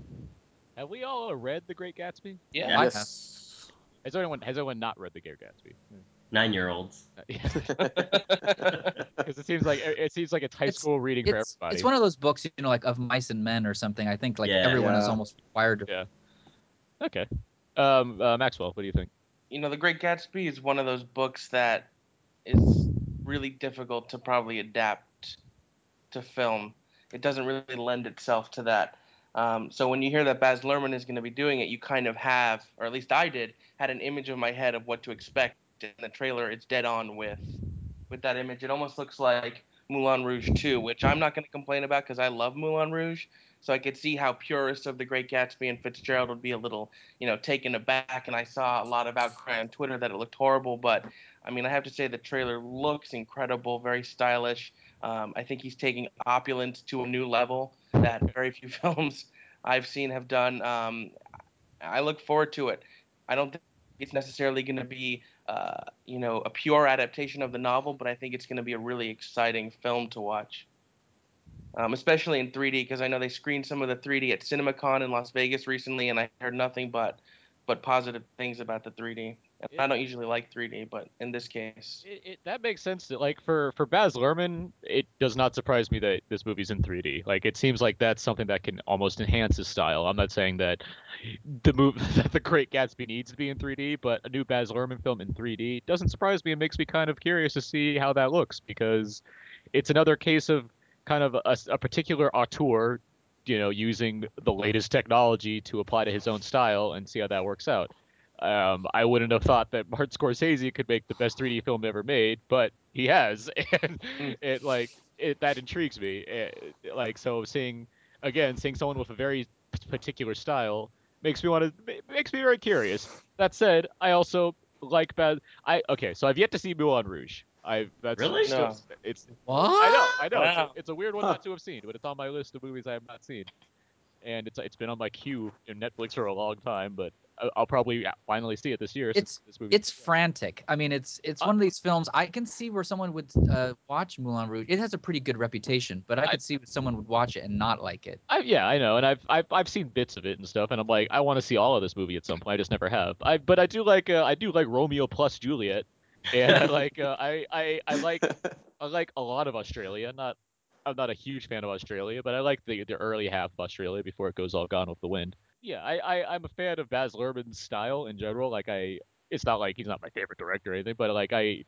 Have we all uh, read The Great Gatsby? Yeah. I yes. Has anyone has anyone not read The Great Gatsby? Nine year olds. Because it seems like it seems like it's high It's- school reading for It's, everybody. it's one of those books, you know, like of mice and men or something. I think like Yeah. everyone is almost required to. Yeah. Okay. Um, uh, Maxwell, what do you think? you know, The Great Gatsby is one of those books that is really difficult to probably adapt to film. It doesn't really lend itself to that. Um, so when you hear that Baz Luhrmann is going to be doing it, you kind of have, or at least I did, had an image in my head of what to expect. In the trailer, it's dead on with with that image. It almost looks like Moulin Rouge 2, which I'm not going to complain about because I love Moulin Rouge. So I could see how purists of The Great Gatsby and Fitzgerald would be a little, you know, taken aback. And I saw a lot of outcry on Twitter that it looked horrible. But I mean, I have to say the trailer looks incredible, very stylish. Um, I think he's taking opulence to a new level that very few films I've seen have done. Um, I look forward to it. I don't think it's necessarily going to be, uh, you know, a pure adaptation of the novel, but I think it's going to be a really exciting film to watch, um, especially in 3D because I know they screened some of the 3D at CinemaCon in Las Vegas recently, and I heard nothing but but positive things about the 3D. And I don't usually like 3D, but in this case, It, it, that makes sense. To, like for for Baz Luhrmann, it does not surprise me that this movie's in 3D. Like it seems like that's something that can almost enhance his style. I'm not saying that the move that the Great Gatsby needs to be in 3D, but a new Baz Luhrmann film in 3D doesn't surprise me. It makes me kind of curious to see how that looks because it's another case of kind of a, a particular auteur, you know, using the latest technology to apply to his own style and see how that works out. Um, I wouldn't have thought that Martin Scorsese could make the best 3D film ever made, but he has, and it like it that intrigues me. Eh, like so, seeing again, seeing someone with a very particular style makes me want to makes me very curious. That said, I also like bad. I okay, so I've yet to see Moulin Rouge. I that's Really? still- No. it's What? I know I know it's, Wow. a, it's a weird one Huh. not to have seen, but it's on my list of movies I have not seen, and it's it's been on my queue in Netflix for a long time, but I- I'll probably finally see it this year. It's- since this It's frantic. I mean, it's it's one of these films. I can see where someone would uh, watch Moulin Rouge. It has a pretty good reputation, but I I- could see someone would watch it and not like it. I, yeah, I know, and I've, I've I've seen bits of it and stuff, and I'm like, I want to see all of this movie at some point. I just never have. I but I do like uh, I do like Romeo plus Juliet, and I like uh, I, I I like I like a lot of Australia. Not I'm not a huge fan of Australia, but I like the the early half of Australia before it goes all gone with the wind. Yeah, I, I I'm a fan of Baz Luhrmann's style in general. Like I, it's not like he's not my favorite director or anything, but like I.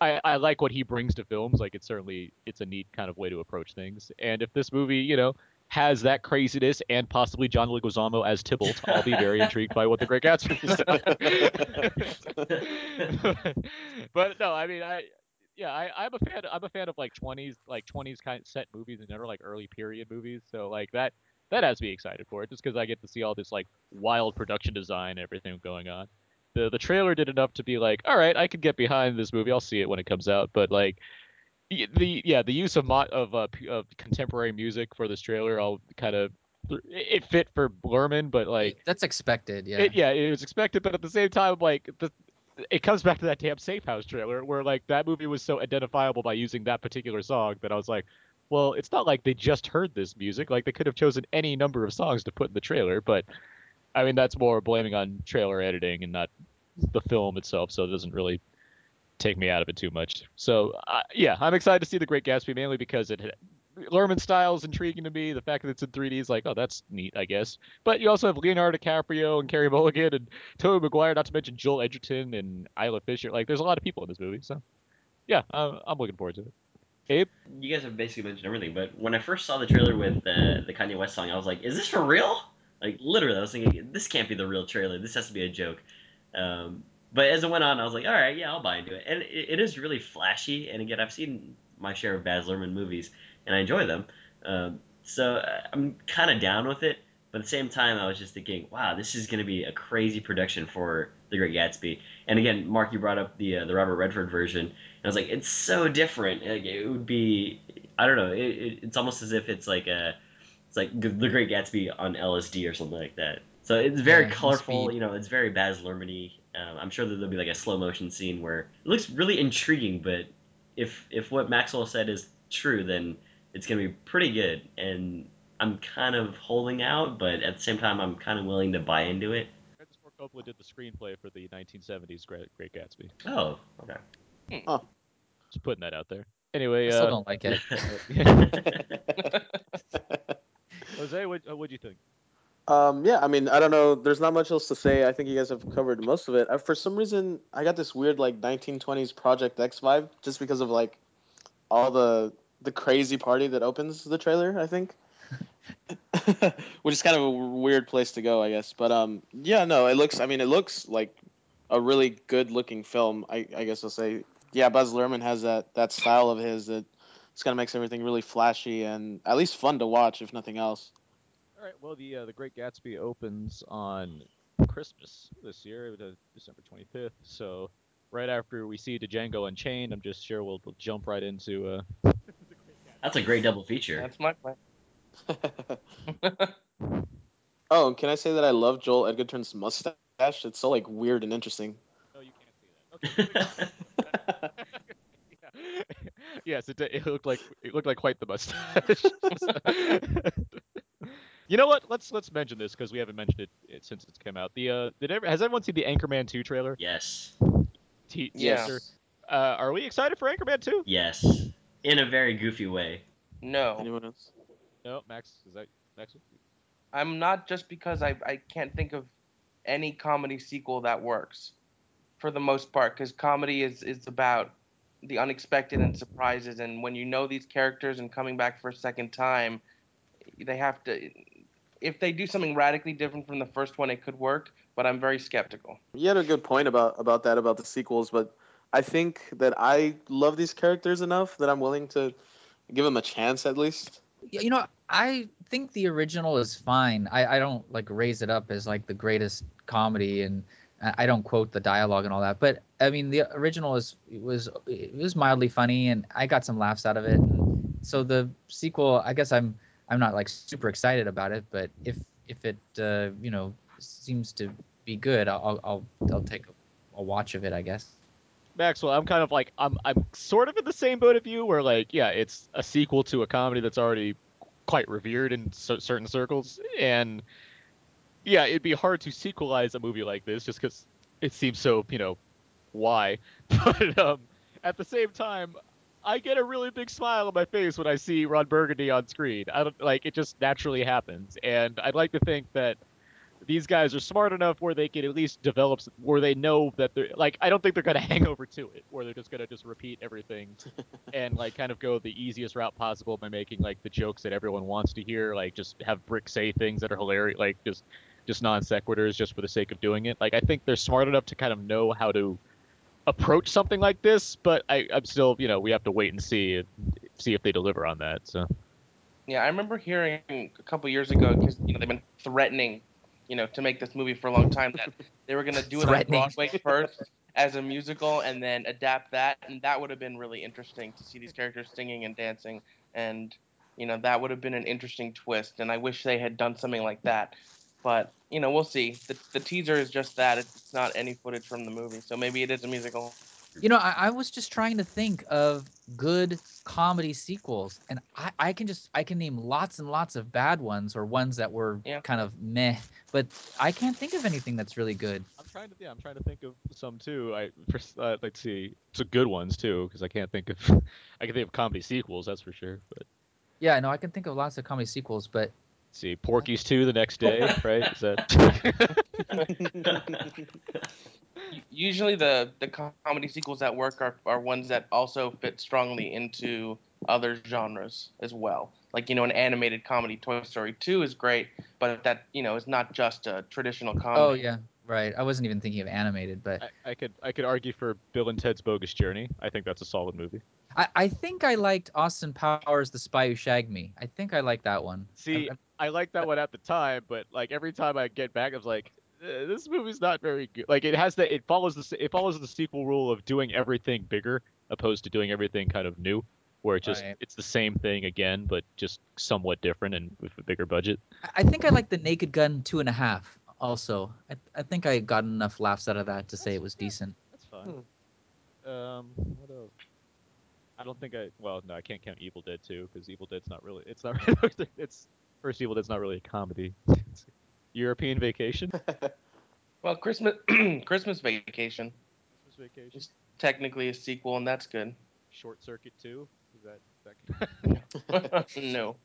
I, I like what he brings to films. Like it's certainly it's a neat kind of way to approach things. And if this movie, you know, has that craziness and possibly John Leguizamo as Tybalt, I'll be very intrigued by what the Great Gatsby is. but no, I mean, I yeah, I, I'm a fan. I'm a fan of like 20s, like 20s kind of set movies in general, like early period movies. So like that that has me excited for it, just because I get to see all this like wild production design and everything going on. The the trailer did enough to be like, all right, I could get behind this movie. I'll see it when it comes out. But like the yeah the use of mo- of uh, of contemporary music for this trailer, I'll kind of it fit for Blurman, but like That's expected. Yeah. it, yeah, it was expected, but at the same time, like the it comes back to that damn Safe House trailer where like that movie was so identifiable by using that particular song that I was like, well, it's not like they just heard this music. Like they could have chosen any number of songs to put in the trailer, but I mean that's more blaming on trailer editing and not the film itself, so it doesn't really take me out of it too much. So uh, yeah, I'm excited to see The Great Gatsby mainly because it Luhrmann style is intriguing to me. The fact that it's in 3D is like, oh, that's neat, I guess. But you also have Leonardo DiCaprio and Carey Mulligan and Tobey Maguire, not to mention Joel Edgerton and Isla Fisher. Like, there's a lot of people in this movie, so yeah, I'm, I'm looking forward to it. Abe, You guys have basically mentioned everything, but when I first saw the trailer with uh, the Kanye West song, I was like, "Is this for real?" Like literally, I was thinking, "This can't be the real trailer. This has to be a joke." Um, but as it went on, I was like, "All right, yeah, I'll buy into it." And it, it is really flashy. And again, I've seen my share of Baz Luhrmann movies, and I enjoy them. Um, so uh, I'm kind of down with it. But at the same time, I was just thinking, "Wow, this is going to be a crazy production for The Great Gatsby." And again, Mark, you brought up the uh, the Robert Redford version. And I was like, it's so different. Like, it would be, I don't know. It, it, it's almost as if it's like a, it's like The Great Gatsby on LSD or something like that. So it's very Yeah, colorful. You know, it's very Baz Luhrmann-y. Um, I'm sure that there'll be like a slow motion scene where it looks really intriguing. But if if what Maxwell said is true, then it's gonna be pretty good. And I'm kind of holding out, but at the same time, I'm kind of willing to buy into it. Francis Ford Coppola did the screenplay for the 1970s Great, Great Gatsby. Oh, okay. Just putting that out there. Anyway, I still uh, don't like it. Jose, what what'd you think? Um, yeah, I mean, I don't know. There's not much else to say. I think you guys have covered most of it. Uh, for some reason, I got this weird like 1920s Project X vibe just because of like all the the crazy party that opens the trailer. I think, which is kind of a weird place to go, I guess. But um, yeah, no, it looks. I mean, it looks like a really good looking film. I, I guess I'll say, yeah, Baz Luhrmann has that that style of his that it's kind of makes everything really flashy and at least fun to watch, if nothing else. All right. Well, the uh, the Great Gatsby opens on Christmas this year, December 25th. So right after we see Django Unchained, I'm just sure we'll, we'll jump right into uh, That's a great double feature. That's my plan. oh, and can I say that I love Joel Edgerton's mustache? It's so like weird and interesting. No, you can't see that. Okay. yeah. yes, it, it looked like it looked like quite the mustache. You know what? Let's let's mention this because we haven't mentioned it, it since it's come out. The uh, did ever, has everyone seen the Anchorman 2 trailer? yes. Te- Yeah. teaser? Uh, are we excited for Anchorman 2? Yes. In a very goofy way. No, Anyone else? No, Max. Is that Max? I'm not just because I, I can't think of any comedy sequel that works for the most part because comedy is, is about the unexpected and surprises and when you know these characters and coming back for a second time they have to if they do something radically different from the first one it could work but i'm very skeptical You had a good point about about that about the sequels, but I think that I love these characters enough that I'm willing to give them a chance at least. You know, I think the original is fine. I, I don't like raise it up as like the greatest comedy, and I I don't quote the dialogue and all that. But I mean, the original is it was it was mildly funny, and I got some laughs out of it. And so the sequel, I guess I'm I'm not like super excited about it, but if if it uh, you know seems to be good, I'll I'll I'll take a, a watch of it, I guess. Maxwell, I'm kind of like I'm I'm sort of in the same boat of you, where like yeah, it's a sequel to a comedy that's already quite revered in cer- certain circles, and yeah, it'd be hard to sequelize a movie like this just because it seems so you know why, but um at the same time. I get a really big smile on my face when I see Ron Burgundy on screen. I don't like it; just naturally happens, and I'd like to think that these guys are smart enough where they can at least develop where they know that they're like I don't think they're gonna hang over to it where they're just gonna just repeat everything and like kind of go the easiest route possible by making like the jokes that everyone wants to hear like just have Brick say things that are hilarious like just just non sequiturs just for the sake of doing it like I think they're smart enough to kind of know how to approach something like this but I, I'm still you know we have to wait and see see if they deliver on that so Yeah, I remember hearing a couple years ago because you know they've been threatening, you know, to make this movie for a long time that they were gonna do it on Broadway first as a musical and then adapt that, and that would have been really interesting to see these characters singing and dancing, and you know that would have been an interesting twist. And I wish they had done something like that. But you know, we'll see. The, the teaser is just that. It's, it's not any footage from the movie, so maybe it is a musical. You know, I, I was just trying to think of good comedy sequels, and I, I can just I can name lots and lots of bad ones or ones that were Yeah. kind of meh, but I can't think of anything that's really good. I'm trying to yeah, I'm trying to think of some too. I first uh, let's see, some good ones too, because I can't think of I can think of comedy sequels, that's for sure. But Yeah, no, I can think of lots of comedy sequels, but let's see, Porky's two the next day, right? Is that Usually, the the comedy sequels that work are are ones that also fit strongly into other genres as well. Like you know, an animated comedy. Toy Story Two is great, but that you know is not just a traditional comedy. oh yeah, right. I wasn't even thinking of animated, but I, I could I could argue for Bill and Ted's Bogus Journey. I think that's a solid movie. I, I think I liked Austin Powers, The Spy Who Shagged Me. I think I like that one. See, I- I like that one at the time, but like every time I get back, I was like, eh, this movie's not very good. Like it has the it follows the it follows the sequel rule of doing everything bigger opposed to doing everything kind of new, where it just Right. it's the same thing again, but just somewhat different and with a bigger budget. I- I think I like The Naked Gun two and a half. Also, I, I think I got enough laughs out of that to say it was decent. That's fine. Um, what else? I don't think I. Well, no, I can't count Evil Dead 2 because Evil Dead's not really. It's not. Really, it's first Evil Dead's not really a comedy. European Vacation. Well, Christmas Christmas Vacation Christmas Vacation. is technically a sequel, and that's good. Short Circuit 2. Is that? Is that no.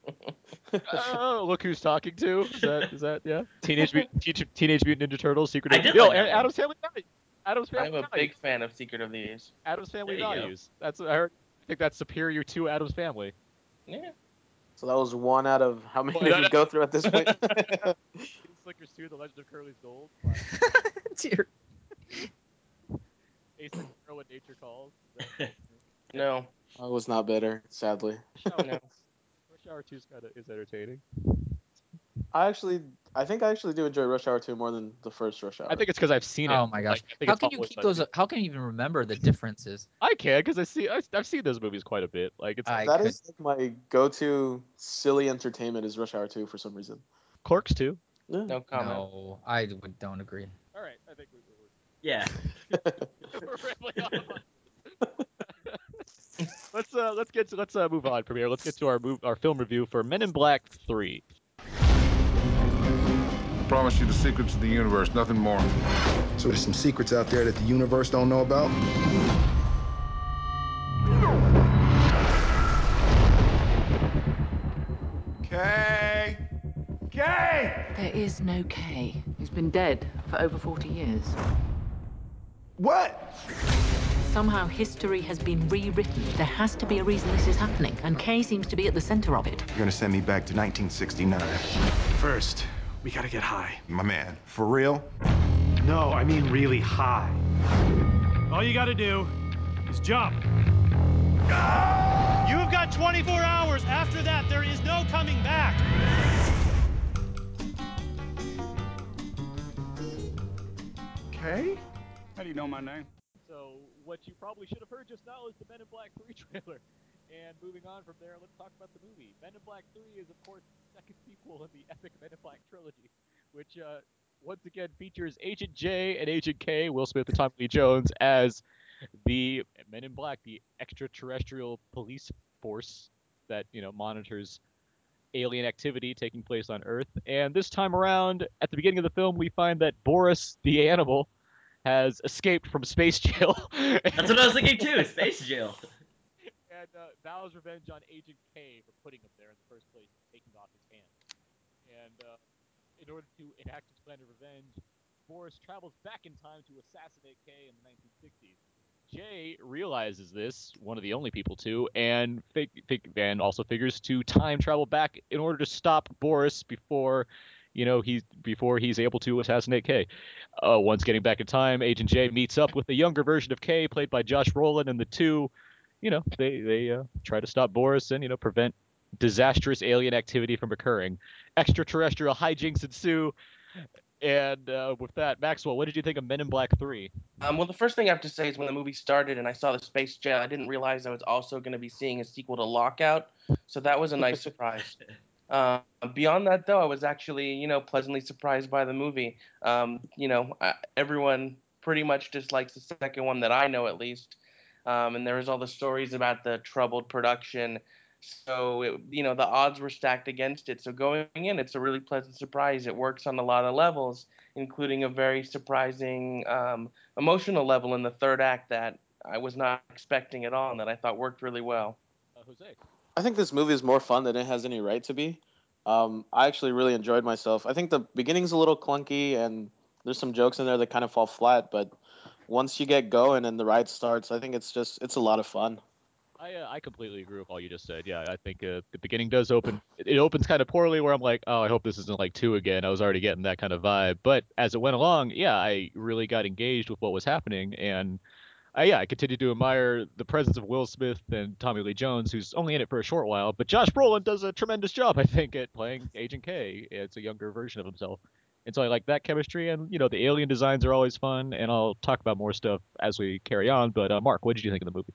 oh, look who's talking to. Is that? Is that? Yeah. Teenage Mutant Teach- Teenage Mutant Ninja Turtles. Secret. I of- did Yo, like that A- one. Addams Family Values. Addams Family I'm a Values. big fan of Secret of the Ooze. Addams Family There you go. Values. That's I heard. I think that's superior to Addams Family. Yeah. So that was one out of how many did that- we go through at this point? Slickers 2, The Legend of Curly's Gold. Dear. Ace and Ventura, When Nature Calls. Is that- No. I was not better, sadly. Rush No. Hour, Rush Hour 2 is kind of is entertaining. I actually, I think I actually do enjoy Rush Hour 2 more than the first Rush Hour. I think it's because I've seen it. Oh my gosh! Like, how can you keep like- those? How can you even remember the differences? I can because I see I, I've seen those movies quite a bit. Like it's I That could- is like my go-to silly entertainment is Rush Hour 2 for some reason. Clerks too. Yeah. No comment. No, I would, don't agree. All right, I think we, we're, Yeah. we're rambling on about this. let's uh let's get to let's uh move on from here. Let's get to our move our film review for Men in Black Three. Promise you the secrets of the universe, nothing more. So there's some secrets out there that the universe don't know about? Kay! Kay! There is no Kay. He's been dead for over 40 years. What? Somehow history has been rewritten. There has to be a reason this is happening, and Kay seems to be at the center of it. You're gonna send me back to 1969. First, we gotta get high. My man, for real? No, I mean really high. All you gotta do is jump. You have got 24 hours. After that, there is no coming back. Okay. How do you know my name? So what you probably should have heard just now is the Men in Black 3 trailer. And moving on from there, let's talk about the movie. Men in Black 3 is, of course, the second sequel in the epic Men in Black trilogy, which uh, once again features Agent J and Agent K, Will Smith and Tommy Lee Jones, as the Men in Black, the extraterrestrial police force that you know monitors alien activity taking place on Earth. And this time around, at the beginning of the film, we find that Boris, the animal, has escaped from space jail. That's what I was thinking too. Space jail. and uh, vows revenge on Agent K for putting him there in the first place, taking off his hand. And uh, in order to enact his plan of revenge, Boris travels back in time to assassinate K in the 1960s. Jay realizes this, one of the only people to, and fig- fig- also figures to time travel back in order to stop Boris before, you know, he's before he's able to assassinate K. Uh, once getting back in time, Agent J meets up with the younger version of K, played by Josh Brolin, and the two, you know, they they uh, try to stop Boris and you know prevent disastrous alien activity from occurring. Extraterrestrial hijinks ensue. And uh, with that, Maxwell, what did you think of Men in Black Three? Um, well, the first thing I have to say is when the movie started and I saw the space jet, I didn't realize I was also going to be seeing a sequel to Lockout. So that was a nice surprise. Uh, beyond that, though, I was actually, you know, pleasantly surprised by the movie. Um, you know, I, everyone pretty much dislikes the second one that I know, at least. Um, and there was all the stories about the troubled production. So, it, you know, the odds were stacked against it. So going in, it's a really pleasant surprise. It works on a lot of levels, including a very surprising um, emotional level in the third act that I was not expecting at all, and that I thought worked really well. Uh, Jose. I think this movie is more fun than it has any right to be. Um, I actually really enjoyed myself. I think the beginning's a little clunky and there's some jokes in there that kind of fall flat, but once you get going and the ride starts, I think it's just it's a lot of fun. I uh, I completely agree with all you just said. Yeah, I think uh, the beginning does open. It, opens kind of poorly, where I'm like, oh, I hope this isn't like two again. I was already getting that kind of vibe. But as it went along, yeah, I really got engaged with what was happening, and uh, yeah, I continued to admire the presence of Will Smith and Tommy Lee Jones, who's only in it for a short while. But Josh Brolin does a tremendous job, I think, at playing Agent K. It's a younger version of himself. And so I like that chemistry, and you know the alien designs are always fun, and I'll talk about more stuff as we carry on. But uh, Mark, what did you think of the movie?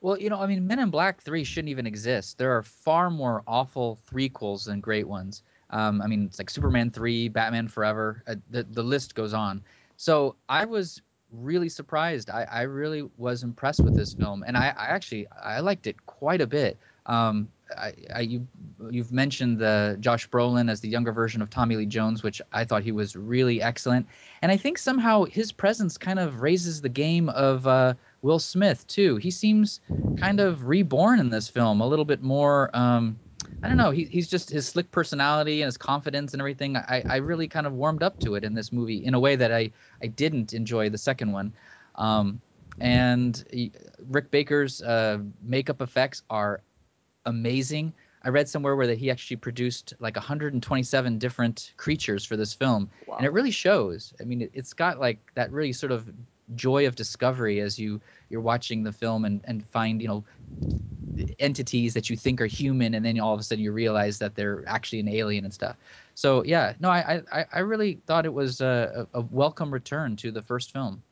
Well, you know, I mean, Men in Black 3 shouldn't even exist. There are far more awful threequels than great ones. Um, I mean, it's like Superman 3, Batman Forever, uh, the, the list goes on. So I was really surprised. I, I really was impressed with this film, and I, I actually I liked it quite a bit. Um, I, I, you, you've mentioned the Josh Brolin as the younger version of Tommy Lee Jones, which I thought he was really excellent, and I think somehow his presence kind of raises the game of uh, Will Smith too. He seems kind of reborn in this film, a little bit more. Um, I don't know. He, he's just his slick personality and his confidence and everything. I, I really kind of warmed up to it in this movie in a way that I, I didn't enjoy the second one. Um, and he, Rick Baker's uh, makeup effects are amazing. I read somewhere where that he actually produced like 127 different creatures for this film, wow. and it really shows. I mean, it, has got like that really sort of joy of discovery as you you're watching the film and and find you know entities that you think are human, and then all of a sudden you realize that they're actually an alien and stuff. So yeah, no, I I, I really thought it was a, a welcome return to the first film.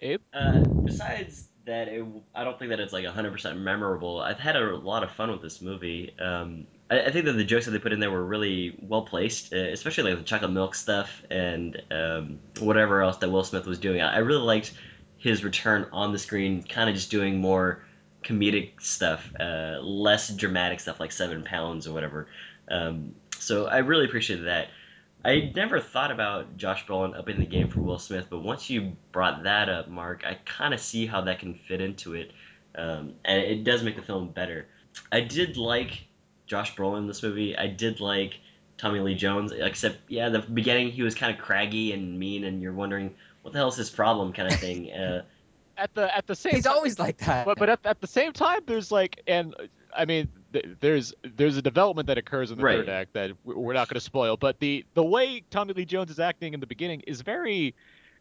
Abe, uh, besides that it, I don't think that it's like 100% memorable. I've had a lot of fun with this movie. Um, I, I, think that the jokes that they put in there were really well placed, uh, especially like the chocolate milk stuff and um, whatever else that Will Smith was doing. I, I really liked his return on the screen, kind of just doing more comedic stuff, uh, less dramatic stuff like Seven Pounds or whatever. Um, so I really appreciated that. I never thought about Josh Brolin up in the game for Will Smith, but once you brought that up, Mark, I kind of see how that can fit into it, um, and it does make the film better. I did like Josh Brolin in this movie. I did like Tommy Lee Jones, except yeah, the beginning he was kind of craggy and mean, and you're wondering what the hell is his problem, kind of thing. Uh, at the at the same he's time, always like that. But but at, at the same time, there's like and I mean there's there's a development that occurs in the right. third act that we're not going to spoil. But the the way Tommy Lee Jones is acting in the beginning is very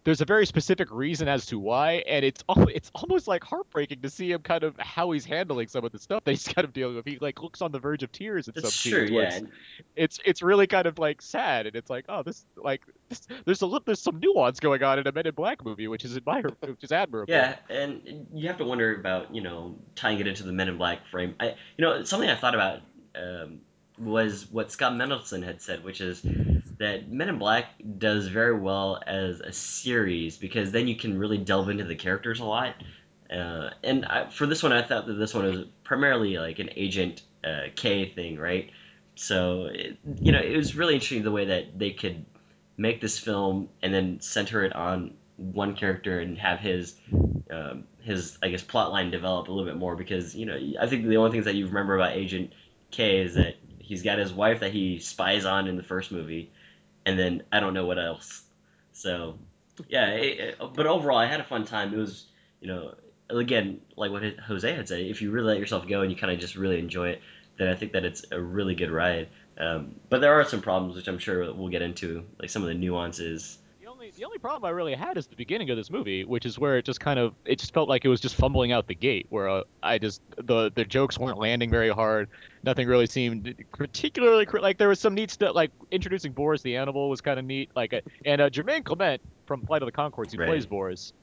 there's a very specific reason as to why, and it's it's almost like heartbreaking to see him kind of how he's handling some of the stuff that he's kind of dealing with. He like looks on the verge of tears in That's some true, scenes. Yeah. It's, it's, really kind of like sad, and it's like oh this like this, there's a there's some nuance going on in a Men in Black movie, which is admirable, which is admirable. Yeah, and you have to wonder about you know tying it into the Men in Black frame. I you know something I thought about. Um, was what Scott Mendelson had said, which is that Men in Black does very well as a series because then you can really delve into the characters a lot. Uh, and I, for this one, I thought that this one was primarily like an Agent uh, K thing, right? So it, you know, it was really interesting the way that they could make this film and then center it on one character and have his um, his I guess plot line develop a little bit more because you know I think the only things that you remember about Agent K is that he's got his wife that he spies on in the first movie, and then I don't know what else. So, yeah, it, it, but overall, I had a fun time. It was, you know, again, like what Jose had said, if you really let yourself go and you kind of just really enjoy it, then I think that it's a really good ride. Um, but there are some problems, which I'm sure we'll get into, like some of the nuances only the only problem I really had is the beginning of this movie, which is where it just kind of it just felt like it was just fumbling out the gate, where uh, I just the the jokes weren't landing very hard. Nothing really seemed particularly like there was some neat stuff like introducing Boris the animal was kind of neat, like uh, and uh, Jermaine Clement from Flight of the Conchords who right. plays Boris.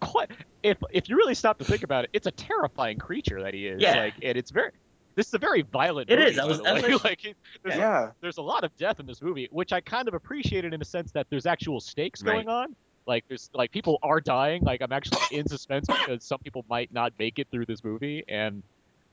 Quite, if if you really stop to think about it, it's a terrifying creature that he is. Yeah. Like, and it's very this is a very violent It movie. is, I was- I was actually- like, it- there's, Yeah. A, there's a lot of death in this movie, which I kind of appreciated in a sense that there's actual stakes going on. Like there's like people are dying. Like I'm actually in suspense because some people might not make it through this movie, and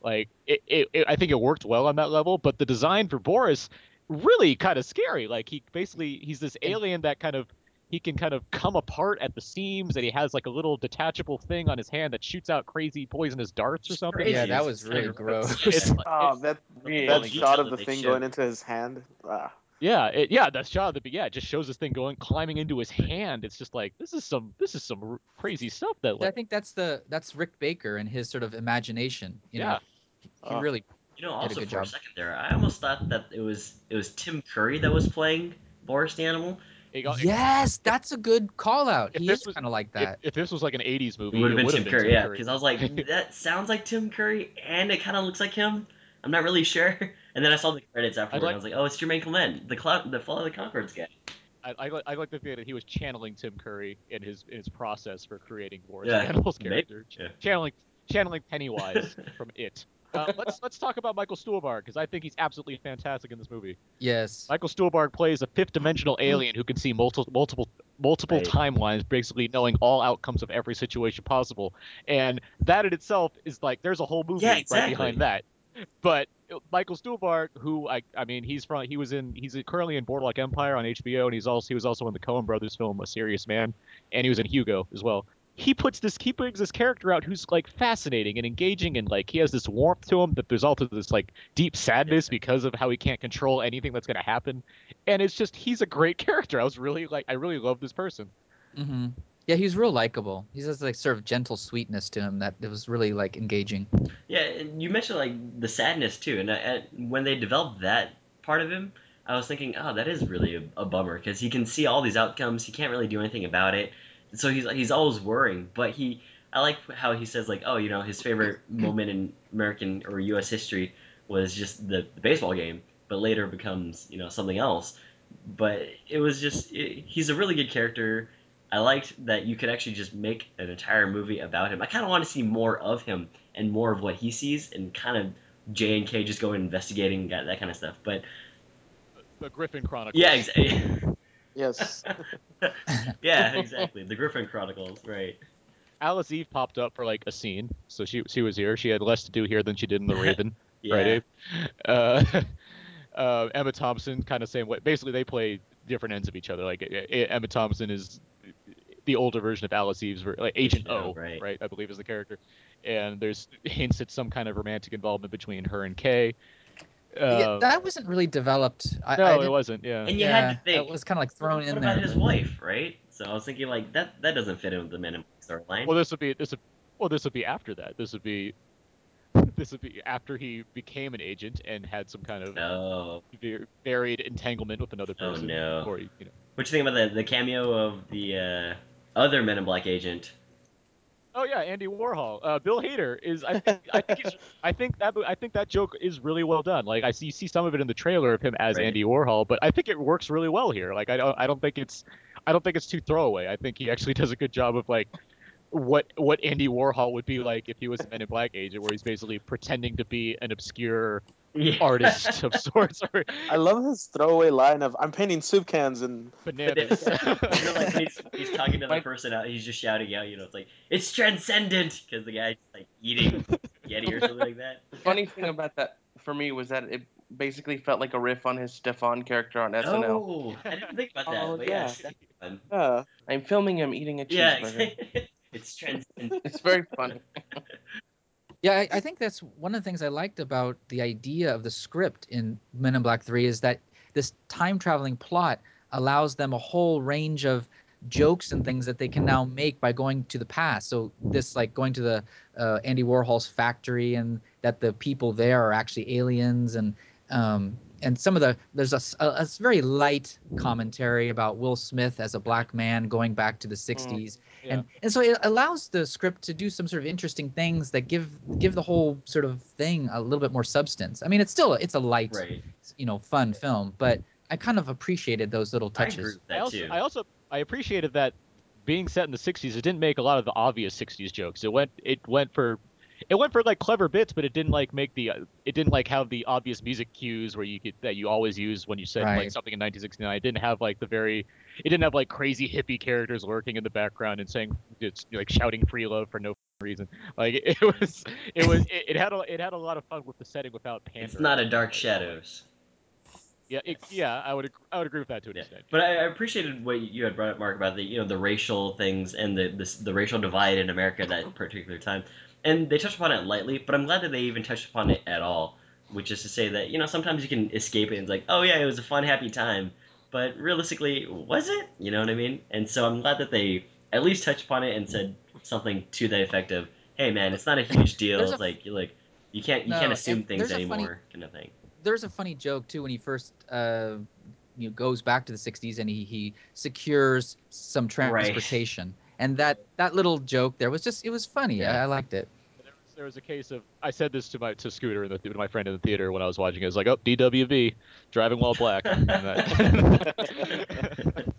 like it, it, it I think it worked well on that level. But the design for Boris really kind of scary. Like he basically he's this alien that kind of he can kind of come apart at the seams, and he has like a little detachable thing on his hand that shoots out crazy poisonous darts or something. Yeah, that was really gross. It's, Oh, that Really that shot of the thing showed. going into his hand. Ah. Yeah, it, yeah, that shot of the yeah, it just shows this thing going climbing into his hand. It's just like this is some this is some r- crazy stuff that I think that's the that's Rick Baker and his sort of imagination. You know, Yeah. he, he Uh, really You know, did a also good for a job. second there, I almost thought that it was it was Tim Curry that was playing Boris the animal. It got, Yes, that's a good call out. If He this is was- kind of like that. if this was like an '80s movie, It would have been would've Tim Curry, yeah. Because I was like, hmm, that sounds like Tim Curry, and it kind of looks like him. I'm not really sure. And then I saw the credits afterward, like- and I was like, oh, it's Jermaine Clement, the cloud, the Fall of the Conchords guy. I, I, I like the fact that he was channeling Tim Curry in his in his process for creating Boris Yeah, the Animal's character, yeah. channeling channeling Pennywise from It. Uh, let's let's talk about Michael Stuhlbarg because I think he's absolutely fantastic in this movie. Yes. Michael Stuhlbarg plays a fifth dimensional alien who can see multiple multiple multiple Right. timelines, basically knowing all outcomes of every situation possible. And that in itself is like there's a whole movie Yeah, right behind that. But Michael Stuhlbarg, who I I mean he's from he was in he's currently in Boardwalk Empire on HBO, and he's also he was also in the Coen Brothers film A Serious Man, and he was in Hugo as well. He puts this he brings this character out who's like fascinating and engaging, and like he has this warmth to him that there's also this like deep sadness because of how he can't control anything that's gonna happen, and it's just he's a great character. I was really like I really love this person. hmm Yeah, he's real likable. He has like sort of gentle sweetness to him that it was really like engaging. Yeah, and you mentioned like the sadness too, and, and when they developed that part of him, I was thinking, oh, that is really a, a bummer because he can see all these outcomes, he can't really do anything about it, so he's he's always worrying. But he, I like how he says like, oh, you know, his favorite moment in American or U.S. history was just the, the baseball game, but later becomes you know something else. But it was just it, he's a really good character. I liked that you could actually just make an entire movie about him. I kind of want to see more of him and more of what he sees, and kind of J and K just going investigating that, that kind of stuff. But The Griffin Chronicles. yeah, exactly. Yes. yeah, exactly. The Griffin Chronicles, right? Alice Eve popped up for like a scene, so she she was here. She had less to do here than she did in The Raven, right? Yeah. Abe? Uh, uh, Emma Thompson, kind of same way. Basically, they play different ends of each other. Like Emma Thompson is the older version of Alice Eve's, like Agent Agent O, O, right. I believe is the character. And there's hints at some kind of romantic involvement between her and Kay. Yeah, Uh, that wasn't really developed. I, no, I it wasn't. Yeah. And you yeah, had to think, it was kind of like thrown what in about there. his but- wife, right? So I was thinking like that that doesn't fit in with the Men in Black storyline. Well, this would be this would well this would be after that. This would be this would be after he became an agent and had some kind of no. var- varied entanglement with another person. Oh, person. no. Before he, you know. What you think about the the cameo of the uh, other Men in Black agent? Oh yeah, Andy Warhol. Uh, Bill Hader is. I think. I think. I think that. I think that joke is really well done. Like I see, you see some of it in the trailer of him as Right. Andy Warhol, but I think it works really well here. Like I don't. I don't think it's. I don't think it's too throwaway. I think he actually does a good job of like. What what Andy Warhol would be like if he was a Men in Black agent, where he's basically pretending to be an obscure Yeah. artist of sorts I love his throwaway line of "I'm painting soup cans" and bananas. you know, like he's, he's talking to the person out, he's just shouting out, you know, it's like it's transcendent because the guy's like eating Yeti or something like that. The funny thing about that for me was that it basically felt like a riff on his Stefan character on SNL. Oh, I didn't think about that, Oh, but yeah. yeah, it's fun. I'm filming him eating a yeah, cheeseburger. exactly. it's transcendent. It's very funny. Yeah, I, I think that's one of the things I liked about the idea of the script in Men in Black 3 is that this time traveling plot allows them a whole range of jokes and things that they can now make by going to the past. So this like going to the uh, Andy Warhol's factory and that the people there are actually aliens and um, and some of the there's a very light commentary about Will Smith as a black man going back to the 60s and and so it allows the script to do some sort of interesting things that give give the whole sort of thing a little bit more substance. I mean, it's still it's a light, Right. you know, fun film, but I kind of appreciated those little I agree touches. with that I also, too. I also I appreciated that being set in the '60s, it didn't make a lot of the obvious '60s jokes. It went it went for it went for like clever bits, but it didn't like make the uh, it didn't like have the obvious music cues where you could that you always use when you said like something in 1969. It didn't have like the very it didn't have like crazy hippie characters lurking in the background and saying it's like shouting free love for no reason. Like it, was it was it, it had a it had a lot of fun with the setting without pandering. It's not a Dark Shadows. Yeah, it, yeah, I would I would agree with that to an Yeah. extent. But I, I appreciated what you had brought up, Mark, about the you know the racial things and the this, the racial divide in America at that particular time. And they touched upon it lightly, but I'm glad that they even touched upon it at all. Which is to say that you know sometimes you can escape it and it's like, oh yeah, it was a fun, happy time, but realistically, was it? You know what I mean? And so I'm glad that they at least touched upon it and said something to that effect of, hey man, it's not a huge deal. It's like you like you can't you No, can't assume things there's a funny- anymore, kind of thing. there's a funny joke too when he first uh, you know, goes back to the 60s and he, he secures some transportation and that that little joke there was just it was funny I, I liked it There was, a case of I said this to my to Scooter and the, to my friend in the theater when I was watching it. It was like, oh, DWB, driving while black. That-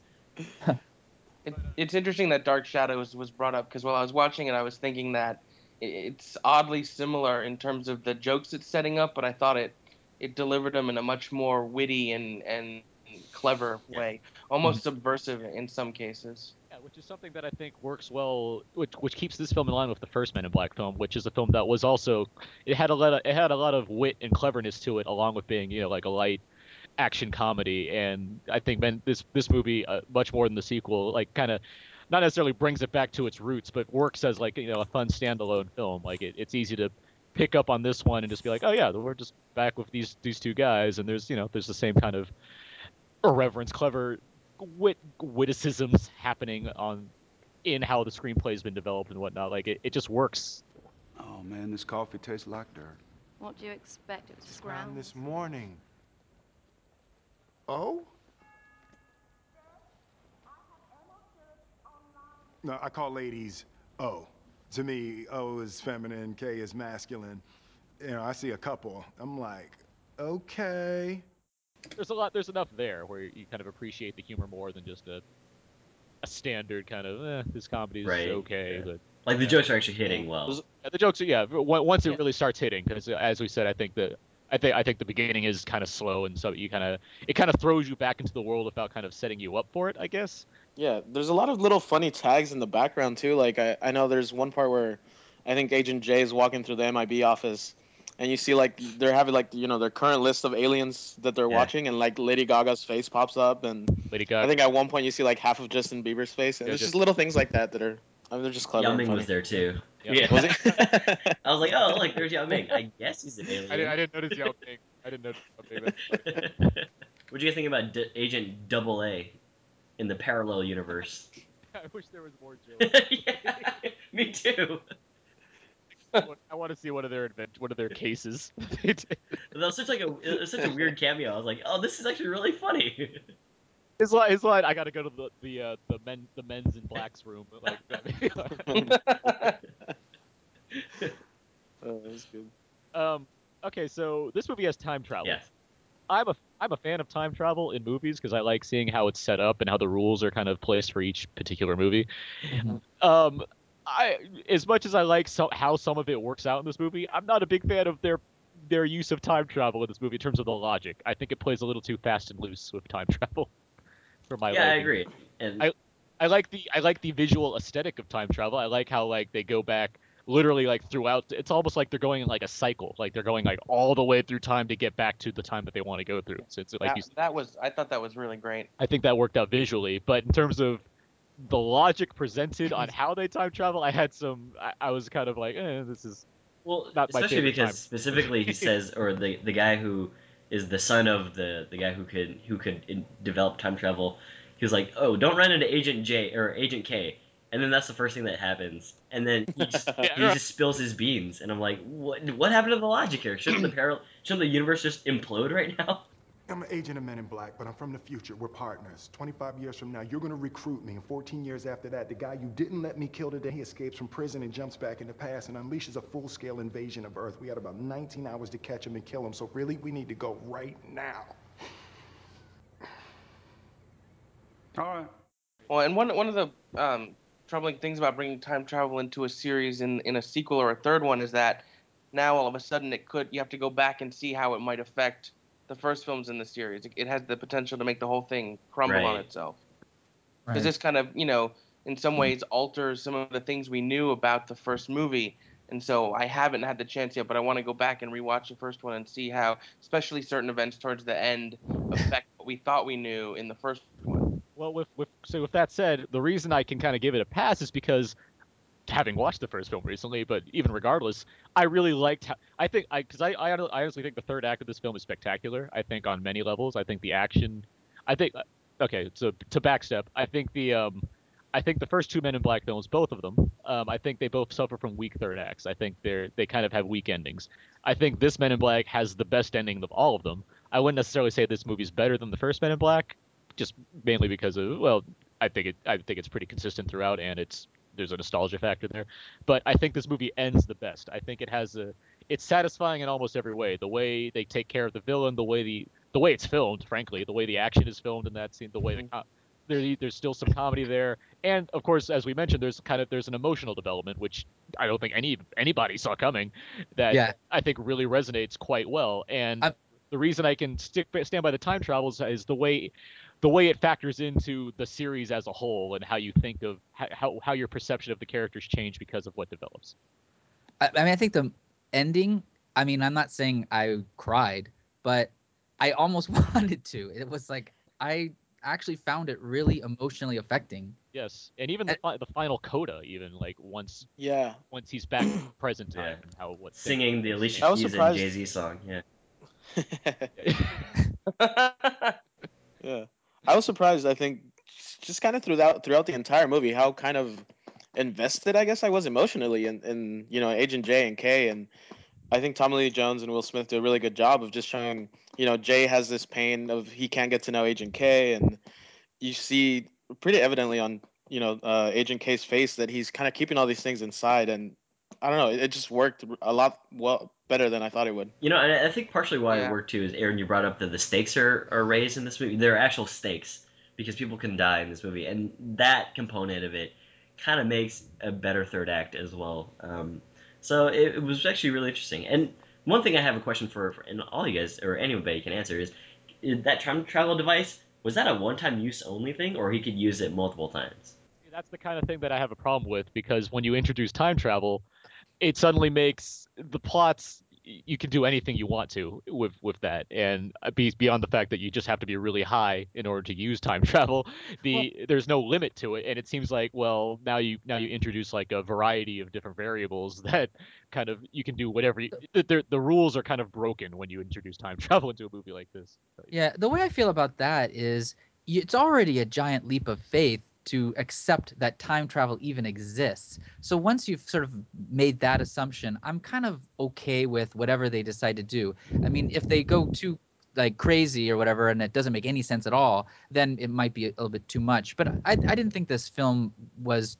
It, it's interesting that Dark Shadows was brought up because while I was watching it, I was thinking that it's oddly similar in terms of the jokes it's setting up, but I thought it it delivered them in a much more witty and and clever way, almost mm-hmm. subversive in some cases. Which is something that I think works well, which which keeps this film in line with the first Men in Black film, which is a film that was also it had a lot of it had a lot of wit and cleverness to it, along with being you know like a light action comedy. And I think Men this this movie uh, much more than the sequel, like kind of not necessarily brings it back to its roots, but works as like you know a fun standalone film. Like it, it's easy to pick up on this one and just be like, oh yeah, we're just back with these these two guys, and there's you know there's the same kind of irreverence, clever wit witticisms happening on in how the screenplay's been developed and whatnot. Like it, it just works. Oh man, this coffee tastes like dirt. What do you expect? It was just Ground ground. this morning. Oh? No, I call ladies O. To me, O is feminine, K is masculine. You know, I see a couple. I'm like, okay. There's a lot. There's enough there where you kind of appreciate the humor more than just a a standard kind of eh, this comedy is Right, okay, yeah. but Like the jokes are actually hitting well. Yeah, the jokes are yeah. Once it really starts hitting, because as we said, I think the I think I think the beginning is kind of slow, and so you kind of it kind of throws you back into the world without kind of setting you up for it. I guess. Yeah, there's a lot of little funny tags in the background too. Like I, I know there's one part where I think Agent J is walking through the MIB office, and you see like they're having like you know their current list of aliens that they're Yeah. watching, and like Lady Gaga's face pops up, and Lady Gaga. I think at one point you see like half of Justin Bieber's face, and Yeah, it's just just- little things like that that are I mean, they're just clever. Yao Ming was there too. Yeah. Yeah. Was? I was like, oh, look, there's Yao Ming. I guess he's an alien. I didn't, I didn't notice Yao Ming. I didn't notice Yao Ming. What do you guys think about D- Agent Double A in the parallel universe? I wish there was more jokes. yeah, me too. I want- to see one of their invent one of their cases. They. That was such like a it was such a weird cameo. I was like, oh, this is actually really funny. his line, his line. I got to go to the the uh, the men the men's in blacks room. Like, Oh, that's good. um. Okay, so this movie has time travel. yes. I'm a I'm a fan of time travel in movies because I like seeing how it's set up and how the rules are kind of placed for each particular movie. Um, I as much as I like so, how some of it works out in this movie, I'm not a big fan of their their use of time travel in this movie in terms of the logic. I think it plays a little too fast and loose with time travel. For my yeah, I agree. And I I like the I like the visual aesthetic of time travel. I like how like they go back literally like throughout. It's almost like they're going in like a cycle. Like they're going like all the way through time to get back to the time that they want to go through. So it's like that, you, that was I thought that was really great. I think that worked out visually. But in terms of the logic presented on how they time travel, I had some. I, I was kind of like, eh, this is Well, not my especially because time. specifically he says, or the the guy who is the son of the the guy who could who could in, develop time travel. He was like, "Oh, don't run into Agent J or Agent K," and then that's the first thing that happens. And then he just he right. just spills his beans, and I'm like, "What? What happened to the logic here? Shouldn't the parallel? Shouldn't the universe just implode right now?" I'm an agent of Men in Black, but I'm from the future. We're partners. 25 years from now, you're gonna recruit me, and 14 years after that, the guy you didn't let me kill today, he escapes from prison and jumps back in the past and unleashes a full-scale invasion of Earth. We had about 19 hours to catch him and kill him, so really, we need to go right now. All right. Well, and one one of the um, troubling things about bringing time travel into a series in in a sequel or a third one is that now all of a sudden it could you have to go back and see how it might affect the first films in the series. It, it has the potential to make the whole thing crumble on itself. Because Right. this kind of you know in some hmm. ways alters some of the things we knew about the first movie. And so I haven't had the chance yet, but I want to go back and rewatch the first one and see how, especially certain events towards the end, affect what we thought we knew in the first one. Well, with, with so with that said, the reason I can kind of give it a pass is because having watched the first film recently, but even regardless, I really liked. How, I think I because I, I honestly think the third act of this film is spectacular. I think on many levels. I think the action. I think okay. So to backstep, I think the um, I think the first two Men in Black films, both of them, um, I think they both suffer from weak third acts. I think they're they kind of have weak endings. I think this Men in Black has the best ending of all of them. I wouldn't necessarily say this movie's better than the first Men in Black, just mainly because of well, I think it I think it's pretty consistent throughout, and it's there's a nostalgia factor there. But I think this movie ends the best. I think it has a it's satisfying in almost every way. The way they take care of the villain, the way the the way it's filmed, frankly, the way the action is filmed in that scene, the way the mm-hmm. co- there, there's still some comedy there, and of course, as we mentioned, there's kind of there's an emotional development which I don't think any anybody saw coming. That Yeah. I think really resonates quite well. And the reason I can stick stand by the time travels is the way the way it factors into the series as a whole and how you think of how how, how your perception of the characters change because of what develops. I, I mean, I think the ending. I mean, I'm not saying I cried, but I almost wanted to. It was like I actually found it really emotionally affecting. Yes, and even the fi- the final coda, even like once yeah once he's back present time and how what Singing the Alicia I Keys and Jay Z song. Yeah. Yeah, I was surprised. I think just kind of throughout throughout the entire movie, how kind of invested I guess I was emotionally in, in you know Agent J and K, and I think Tommy Lee Jones and Will Smith do a really good job of just showing you know Jay has this pain of he can't get to know Agent K, and you see pretty evidently on you know uh, Agent K's face that he's kind of keeping all these things inside, and I don't know, it, it just worked a lot well better than I thought it would. You know, and I think partially why Yeah. it worked too is Aaron, you brought up that the stakes are, are raised in this movie. There are actual stakes because people can die in this movie, and that component of it kind of makes a better third act as well. Um, so it, it was actually really interesting. And one thing I have a question for, for and all you guys or anybody can answer is, is that time travel device was that a one-time use only thing, or he could use it multiple times? that's the kind of thing that I have a problem with because when you introduce time travel, it suddenly makes the plots you can do anything you want to with with that. And uh, be beyond the fact that you just have to be really high in order to use time travel the there's no limit to it. And it seems like well now you now you introduce like a variety of different variables that kind of you can do whatever you, the, the rules are kind of broken when you introduce time travel into a movie like this. Yeah, the way I feel about that is it's already a giant leap of faith to accept that time travel even exists. So once you've sort of made that assumption, I'm kind of okay with whatever they decide to do. I mean, if they go too like crazy or whatever and it doesn't make any sense at all, then it might be a little bit too much. But I, I didn't think this film was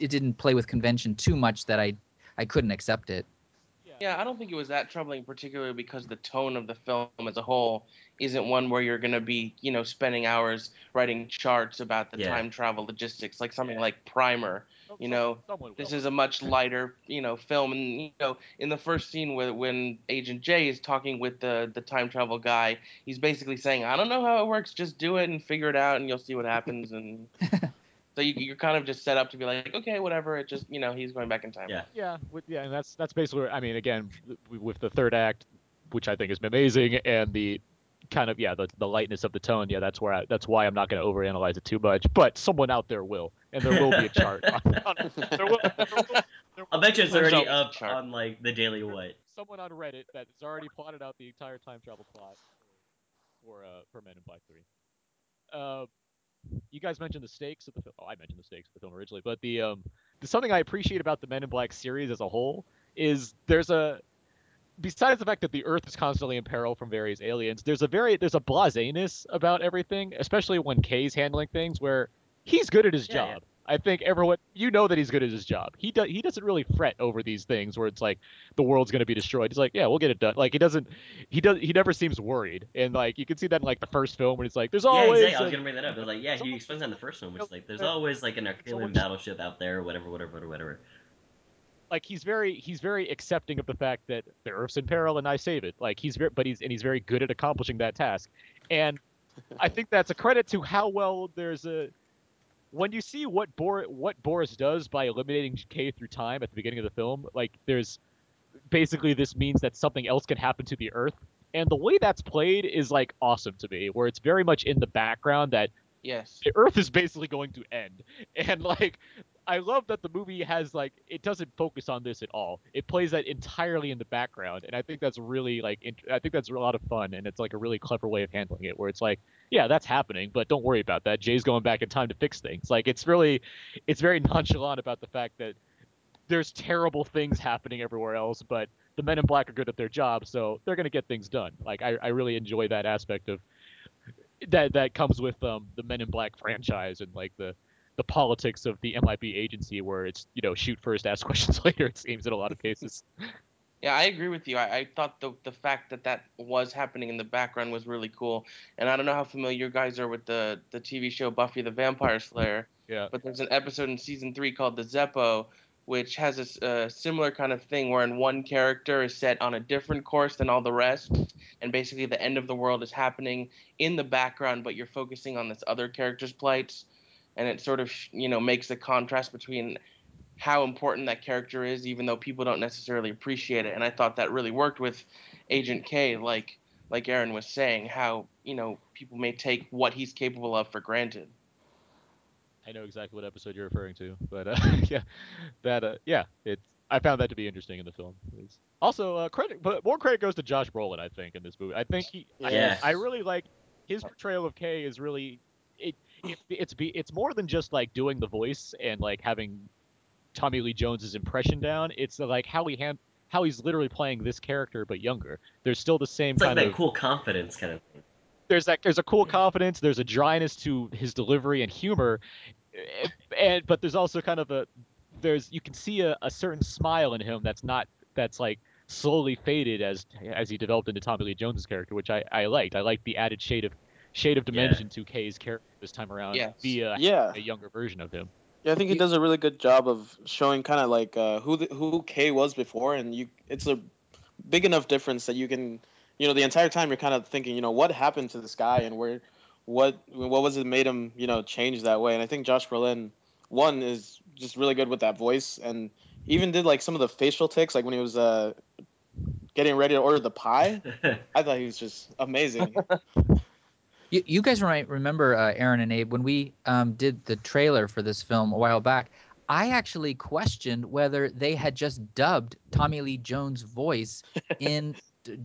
it didn't play with convention too much that I I couldn't accept it. Yeah, I don't think it was that troubling, particularly because the tone of the film as a whole isn't one where you're going to be, you know, spending hours writing charts about the Yeah. time travel logistics, like something like Primer. You know, this is a much lighter, you know, film, and you know, in the first scene where when Agent J is talking with the the time travel guy, he's basically saying, "I don't know how it works, just do it and figure it out, and you'll see what happens." And so you, you're kind of just set up to be like, okay, whatever. It just, you know, he's going back in time. Yeah. Yeah, yeah, and that's that's basically. Where, I mean, again, with the third act, which I think is amazing, and the kind of yeah, the, the lightness of the tone. Yeah, that's where I, that's why I'm not going to overanalyze it too much. But someone out there will, and there will be a chart. on, on, there will, there will, there I'll bet you it's already up chart. on like the Daily What. someone on Reddit that has already plotted out the entire time travel plot for uh, for Men in Black Three. Uh, you guys mentioned the stakes of the film. Oh, I mentioned the stakes of the film originally, but the um, the something I appreciate about the Men in Black series as a whole is there's a besides the fact that the Earth is constantly in peril from various aliens, there's a very there's a blaseness about everything, especially when Kay's handling things where he's good at his Yeah, job. I think everyone, you know that he's good at his job. He does. He doesn't really fret over these things where it's like the world's going to be destroyed. He's like, yeah, we'll get it done. Like he doesn't. He does. He never seems worried. And like you can see that in like the first film when it's like, there's Yeah, always. exactly. I was gonna bring that up. Like, yeah, he explains that in the first one, which like, there's always like an alien battleship out there, whatever, whatever, whatever, whatever. like he's very he's very accepting of the fact that the Earth's in peril and I save it. Like he's very, but he's and he's very good at accomplishing that task. And I think that's a credit to how well there's a when you see what Bor what Boris does by eliminating K through time at the beginning of the film. Like there's basically this means that something else can happen to the Earth. And the way that's played is like awesome to me, where it's very much in the background that Yes. the Earth is basically going to end. And like, I love that the movie has like it doesn't focus on this at all. It plays that entirely in the background, and I think that's really like int- I think that's a lot of fun, and it's like a really clever way of handling it, where it's like, yeah, that's happening, but don't worry about that. Jay's going back in time to fix things. Like it's really, it's very nonchalant about the fact that there's terrible things happening everywhere else, but the Men in Black are good at their job, so they're gonna get things done. Like I, I really enjoy that aspect of that that comes with um, the Men in Black franchise and like the the politics of the MIB agency, where it's you know shoot first, ask questions later. It seems in a lot of cases. Yeah, I agree with you. I, I thought the the fact that that was happening in the background was really cool. And I don't know how familiar you guys are with the the TV show Buffy the Vampire Slayer. Yeah. But there's an episode in season three called the Zeppo, which has a similar kind of thing wherein one character is set on a different course than all the rest, and basically the end of the world is happening in the background, but you're focusing on this other character's plights, and it sort of you know makes the contrast between how important that character is, even though people don't necessarily appreciate it. And I thought that really worked with Agent K, like like Aaron was saying, how you know people may take what he's capable of for granted. I know exactly what episode you're referring to, but uh, yeah, that uh, yeah, it's I found that to be interesting in the film. It's- also, uh, credit, but more credit goes to Josh Brolin. I think in this movie, I think he, I- Yes. I, really like his portrayal of K is really it, it it's be it's more than just like doing the voice and like having Tommy Lee Jones's impression down. It's like how he hand how he's literally playing this character but younger. There's still the same It's like kind that of cool confidence kind of thing. there's that there's a cool confidence there's a dryness to his delivery and humor eh, and but there's also kind of a there's you can see a, a certain smile in him that's not that's like slowly faded as as he developed into Tommy Lee Jones's character which I I liked I liked the added shade of shade of dimension to Kay's character this time around Yes. via Yeah. a younger version of him Yeah, I think he does a really good job of showing kind of like uh, who the, who Kay was before, and you it's a big enough difference that you can, you know, the entire time you're kind of thinking, you know, what happened to this guy and where, what what was it made him, you know, change that way? And I think Josh Brolin, one is just really good with that voice, and even did like some of the facial tics, like when he was uh getting ready to order the pie. I thought he was just amazing. You, you guys might remember uh, Aaron and Abe when we um, did the trailer for this film a while back. I actually questioned whether they had just dubbed Tommy Lee Jones' voice in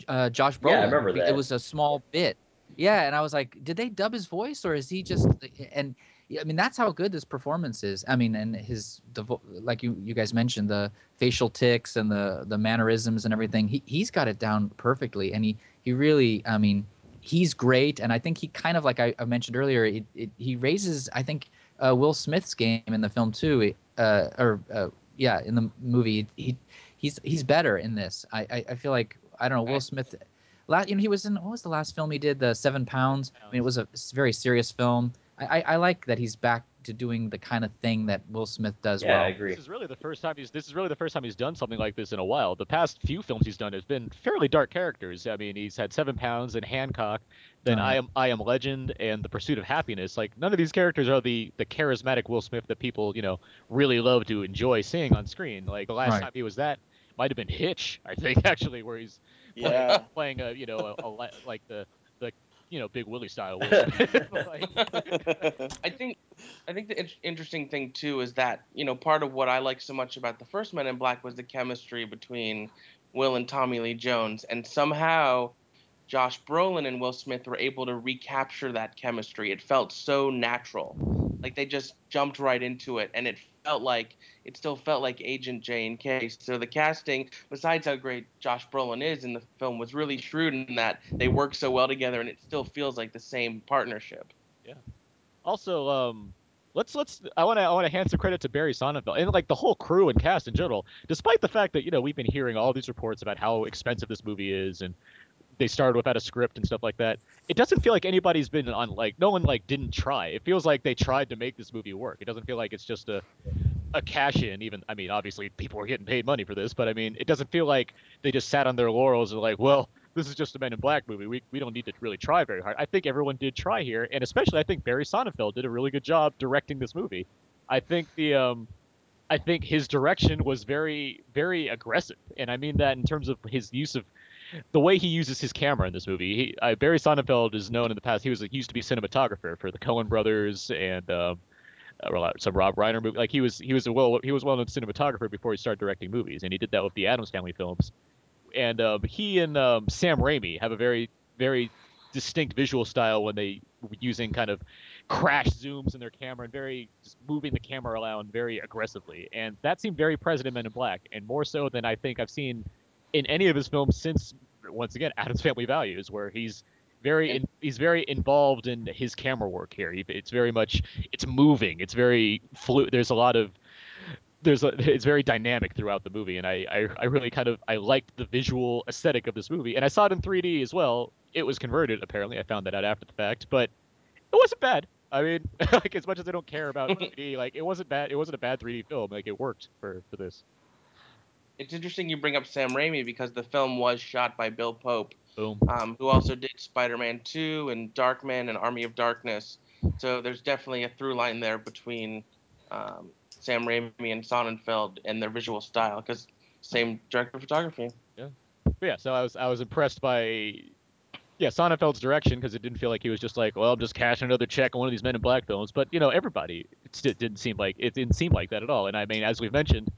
uh, Josh Brolin. Yeah, I remember that. It was a small bit. Yeah, and I was like, did they dub his voice or is he just? And I mean, that's how good this performance is. I mean, and his the like you you guys mentioned the facial tics and the the mannerisms and everything. He he's got it down perfectly, and he he really. I mean, he's great, and I think he kind of like I, I mentioned earlier. It, it, he raises I think uh, Will Smith's game in the film too. Uh, or uh, yeah, in the movie, he he's he's better in this. I I, I feel like I don't know Will Smith. La- you know, he was in what was the last film he did? The Seven Pounds. I mean, it was a very serious film. I, I, I like that he's back to doing the kind of thing that Will Smith does well. I agree. This is really the first time he's this is really the first time he's done something like this in a while. The past few films he's done have been fairly dark characters. I mean, he's had Seven Pounds and Hancock, then yeah. I am I am Legend and The Pursuit of Happiness. Like none of these characters are the the charismatic Will Smith that people you know really love to enjoy seeing on screen. Like the last Right. time he was that might have been Hitch, I think actually, where he's playing, Yeah. playing a you know a, a like the the you know Big Willie style. Will Like- I think I think the in- interesting thing too is that you know part of what I like so much about the first Men in Black was the chemistry between Will and Tommy Lee Jones, and somehow Josh Brolin and Will Smith were able to recapture that chemistry. It felt so natural, like they just jumped right into it, and it felt like it still felt like Agent J and K. So the casting, besides how great Josh Brolin is in the film, was really shrewd in that they work so well together, and it still feels like the same partnership. Yeah. Also, um, let's let's I want to I want to hand some credit to Barry Sonnenfeld and like the whole crew and cast in general. Despite the fact that you know we've been hearing all these reports about how expensive this movie is and they started without a script and stuff like that. It doesn't feel like anybody's been on like no one like didn't try. It feels like they tried to make this movie work. It doesn't feel like it's just a a cash in. Even I mean, obviously people are getting paid money for this, but I mean, it doesn't feel like they just sat on their laurels and like, well, this is just a Men in Black movie. We we don't need to really try very hard. I think everyone did try here, and especially I think Barry Sonnenfeld did a really good job directing this movie. I think the um. I think his direction was very, very aggressive, and I mean that in terms of his use of the way he uses his camera in this movie. He, uh, Barry Sonnenfeld is known in the past. He was he used to be cinematographer for the Coen Brothers and um, uh, some Rob Reiner movie. Like he was he was a well he was well known cinematographer before he started directing movies, and he did that with the Addams Family films. And um, he and um, Sam Raimi have a very very distinct visual style when they using kind of crash zooms in their camera and very just moving the camera around very aggressively. And that seemed very present in Men in Black, and more so than I think I've seen in any of his films since once again Addams Family Values, where he's very in, he's very involved in his camera work here. He, it's very much it's moving. It's very fluid. There's a lot of there's a, it's very dynamic throughout the movie, and I, I I really kind of I liked the visual aesthetic of this movie, and I saw it in 3D as well. It was converted apparently. I found that out after the fact, but it wasn't bad. I mean, like as much as I don't care about 3D, like it wasn't bad. It wasn't a bad 3D film. Like it worked for for this it's interesting you bring up Sam Raimi because the film was shot by Bill Pope, Boom. Um, who also did Spider-Man 2 and Darkman and Army of Darkness. So there's definitely a through line there between um, Sam Raimi and Sonnenfeld and their visual style because same director of photography. Yeah. But yeah. So I was I was impressed by yeah Sonnenfeld's direction because it didn't feel like he was just like well I'm just cashing another check on one of these Men in Black films. But you know everybody it didn't seem like it didn't seem like that at all. And I mean as we've mentioned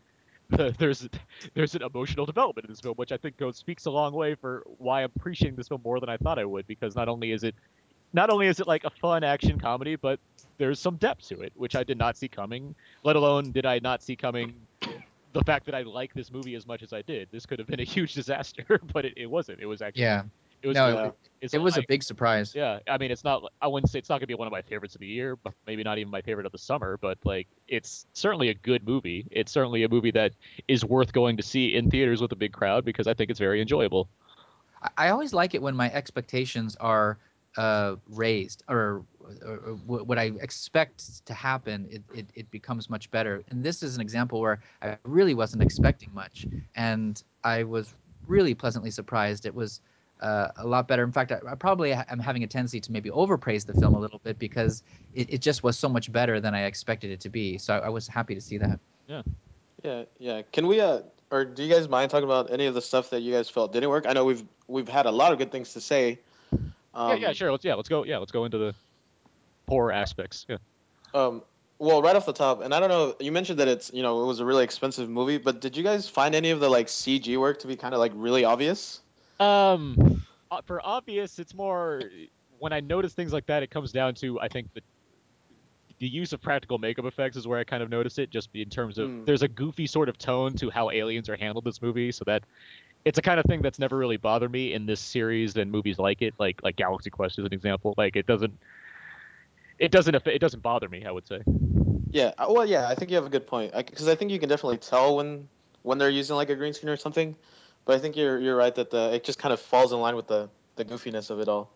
there's there's an emotional development in this film, which I think goes speaks a long way for why I'm appreciating this film more than I thought I would. Because not only is it not only is it like a fun action comedy, but there's some depth to it, which I did not see coming. Let alone did I not see coming the fact that I like this movie as much as I did. This could have been a huge disaster, but it, it wasn't. It was actually yeah. It was no, it, it was like, a big surprise. Yeah, I mean, it's not. I wouldn't say it's not gonna be one of my favorites of the year, but maybe not even my favorite of the summer. But like, it's certainly a good movie. It's certainly a movie that is worth going to see in theaters with a big crowd because I think it's very enjoyable. I always like it when my expectations are uh, raised or, or, or, what I expect to happen, it, it, it, becomes much better. And this is an example where I really wasn't expecting much. And I was really pleasantly surprised. It was uh, a lot better. In fact, I, I, probably am having a tendency to maybe overpraise the film a little bit because it, it just was so much better than I expected it to be. So I, I, was happy to see that. Yeah. Yeah, yeah. Can we uh or do you guys mind talking about any of the stuff that you guys felt didn't work? I know we've we've had a lot of good things to say. Um, yeah, yeah, sure. Let's yeah, let's go. Yeah, let's go into the poor aspects. Yeah. Um. Well, right off the top, and I don't know. You mentioned that it's you know it was a really expensive movie, but did you guys find any of the like CG work to be kind of like really obvious? Um, uh, for obvious, it's more when I notice things like that, it comes down to I think the the use of practical makeup effects is where I kind of notice it, just in terms of mm. there's a goofy sort of tone to how aliens are handled this movie, so that it's a kind of thing that's never really bothered me in this series and movies like it, like like Galaxy Quest is an example. Like it doesn't, it doesn't affect it doesn't bother me. I would say. Yeah, uh, well, yeah, I think you have a good point because I, I think you can definitely tell when when they're using like a green screen or something. But I think you're you're right that the it just kind of falls in line with the the goofiness of it all.